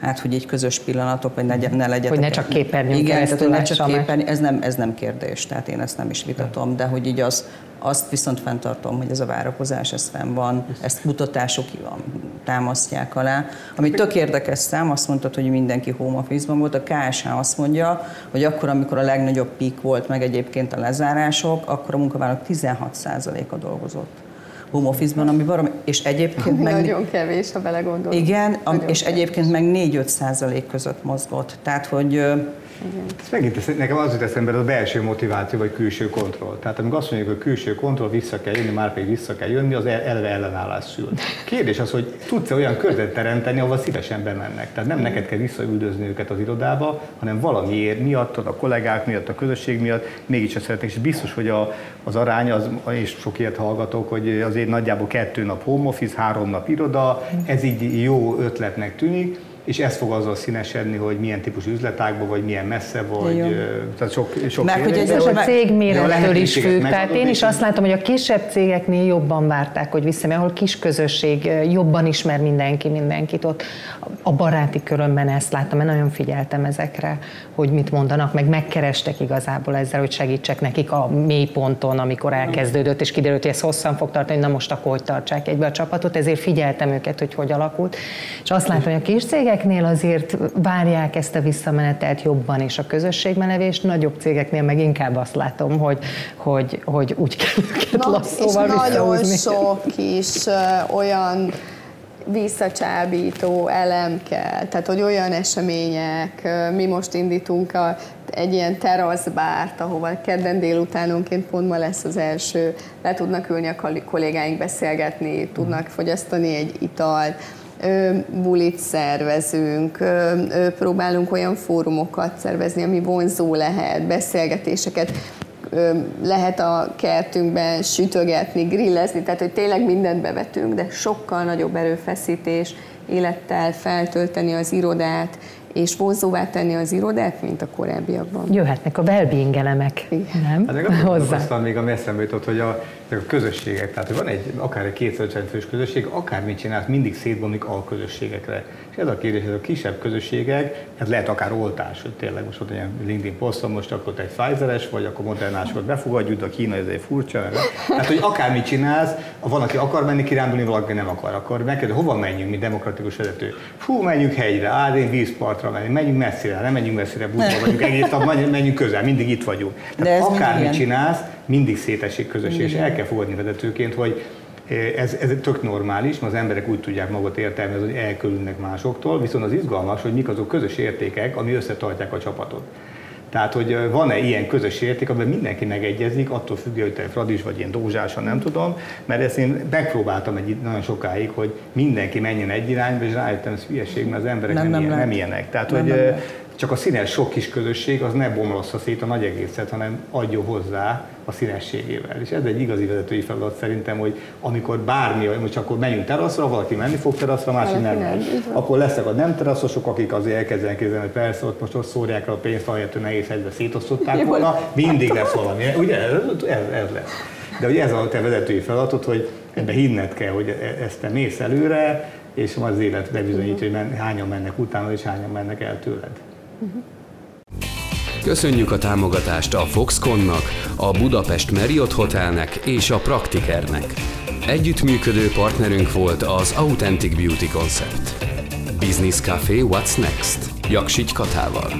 hát, hogy egy közös pillanatok, vagy ne, ne legyenek. Hogy ne csak képernyőn Igen, tehát, hogy ne csak képernyő, ez nem, ez nem kérdés, tehát én ezt nem is vitatom, de hogy így az, azt viszont fenntartom, hogy ez a várakozás, ez fenn van, ezt mutatások támasztják alá. Ami tök érdekes szám, azt mondtad, hogy mindenki home office-ban volt, a KSH azt mondja, hogy akkor, amikor a legnagyobb pik volt, meg egyébként a lezárások, akkor a munkavállalók 16%-a dolgozott home office-ban, ami valami, és egyébként meg... Nagyon kevés, ha belegondolunk. Igen, nagyon és kevés. egyébként meg 4-5 százalék között mozgott. Tehát, hogy ez megint nekem az jut eszembe, a belső motiváció vagy külső kontroll. Tehát amikor azt mondjuk, hogy külső kontroll, vissza kell jönni, már pedig vissza kell jönni, az elve ellenállás szül. Kérdés az, hogy tudsz-e olyan között teremteni, ahol szívesen bemennek. Tehát nem neked kell visszaüldözni őket az irodába, hanem valamiért miatt, a kollégák miatt, a közösség miatt mégis azt szeretnék. És biztos, hogy a, az arány, az, és sok ilyet hallgatok, hogy azért nagyjából kettő nap home office, három nap iroda, ez így jó ötletnek tűnik, és ez fog azzal színesedni, hogy milyen típusú üzletágban, vagy milyen messze vagy. Jó. Tehát sok, sok Mert hogy ez a cég mérettől is függ. Tehát én is azt látom, hogy a kisebb cégeknél jobban várták, hogy vissza, ahol kis közösség jobban ismer mindenki mindenkit. Ott a baráti körömben ezt láttam, mert nagyon figyeltem ezekre, hogy mit mondanak, meg megkerestek igazából ezzel, hogy segítsek nekik a mély ponton, amikor elkezdődött, és kiderült, hogy ez hosszan fog tartani, na most akkor hogy tartsák egybe a csapatot, ezért figyeltem őket, hogy hogy alakult. És azt látom, hogy a kis cégek cégeknél azért várják ezt a visszamenetelt jobban és a közösségmenevést, nagyobb cégeknél meg inkább azt látom, hogy, hogy, hogy úgy kell őket Na, lasszóval és nagyon sok is olyan visszacsábító elem kell, tehát hogy olyan események, mi most indítunk a, egy ilyen teraszbárt, ahova kedden délutánonként pont ma lesz az első, le tudnak ülni a kollégáink beszélgetni, tudnak fogyasztani egy italt, bulit szervezünk, próbálunk olyan fórumokat szervezni, ami vonzó lehet, beszélgetéseket lehet a kertünkben sütögetni, grillezni, tehát hogy tényleg mindent bevetünk, de sokkal nagyobb erőfeszítés élettel feltölteni az irodát, és vonzóvá tenni az irodát, mint a korábbiakban. Jöhetnek a well elemek, nem? Hát meg Hozzá. Aztán még a eszembe jutott, hogy a, a közösségek, tehát hogy van egy, akár egy 250 fős közösség, akármit csinálsz, mindig szétbomlik a közösségekre. És ez a kérdés, ez a kisebb közösségek, ez lehet akár oltás, hogy tényleg most ott ilyen LinkedIn posztom, most akkor egy Pfizeres, vagy akkor modernásokat befogadjuk, a Kína ez egy furcsa. Tehát, hogy akármit csinálsz, van, aki akar menni kirándulni, valaki nem akar, akkor megkérdez, hova menjünk, mi demokratikus vezető? Fú, menjünk hegyre, á, én vízpartra menjünk, menjünk messzire, nem menjünk messzire, buszba vagyunk egész nap, menjünk közel, mindig itt vagyunk. Tehát akármit csinálsz, mindig szétesik közösség, és el kell fogadni vezetőként, hogy ez, ez tök normális, mert az emberek úgy tudják magukat értelmezni, hogy elkülönnek másoktól, viszont az izgalmas, hogy mik azok közös értékek, ami összetartják a csapatot. Tehát, hogy van-e ilyen közös érték, amiben mindenki megegyezik, attól függően, hogy te Fradis vagy én Dózsása, nem tudom, mert ezt én megpróbáltam egy nagyon sokáig, hogy mindenki menjen egy irányba, és rájöttem, ez hülyeség, mert az emberek nem, nem, nem, ilyen, nem ilyenek. Tehát, nem, hogy nem csak a színes sok kis közösség az ne bomlassza szét a nagy egészet, hanem adjon hozzá a színességével. És ez egy igazi vezetői feladat szerintem, hogy amikor bármi, csak akkor menjünk teraszra, valaki menni fog teraszra, másik nem. nem. Akkor lesznek a nem teraszosok, akik azért elkezdenek kézdeni, hogy persze ott most ott szórják a pénzt, ahelyett, hogy nehéz helyzetbe szétosztották volna, mindig lesz valami. Ugye ez, ez, lesz. De ugye ez a te vezetői feladatod, hogy ebbe hinned kell, hogy e- ezt te mész előre, és az élet bebizonyítja, hogy hányan mennek utána, és hányan mennek el tőled. Köszönjük a támogatást a Foxconnak, a Budapest Marriott Hotelnek és a Praktikernek. Együttműködő partnerünk volt az Authentic Beauty Concept. Business Café What's Next? Jaksics Katával.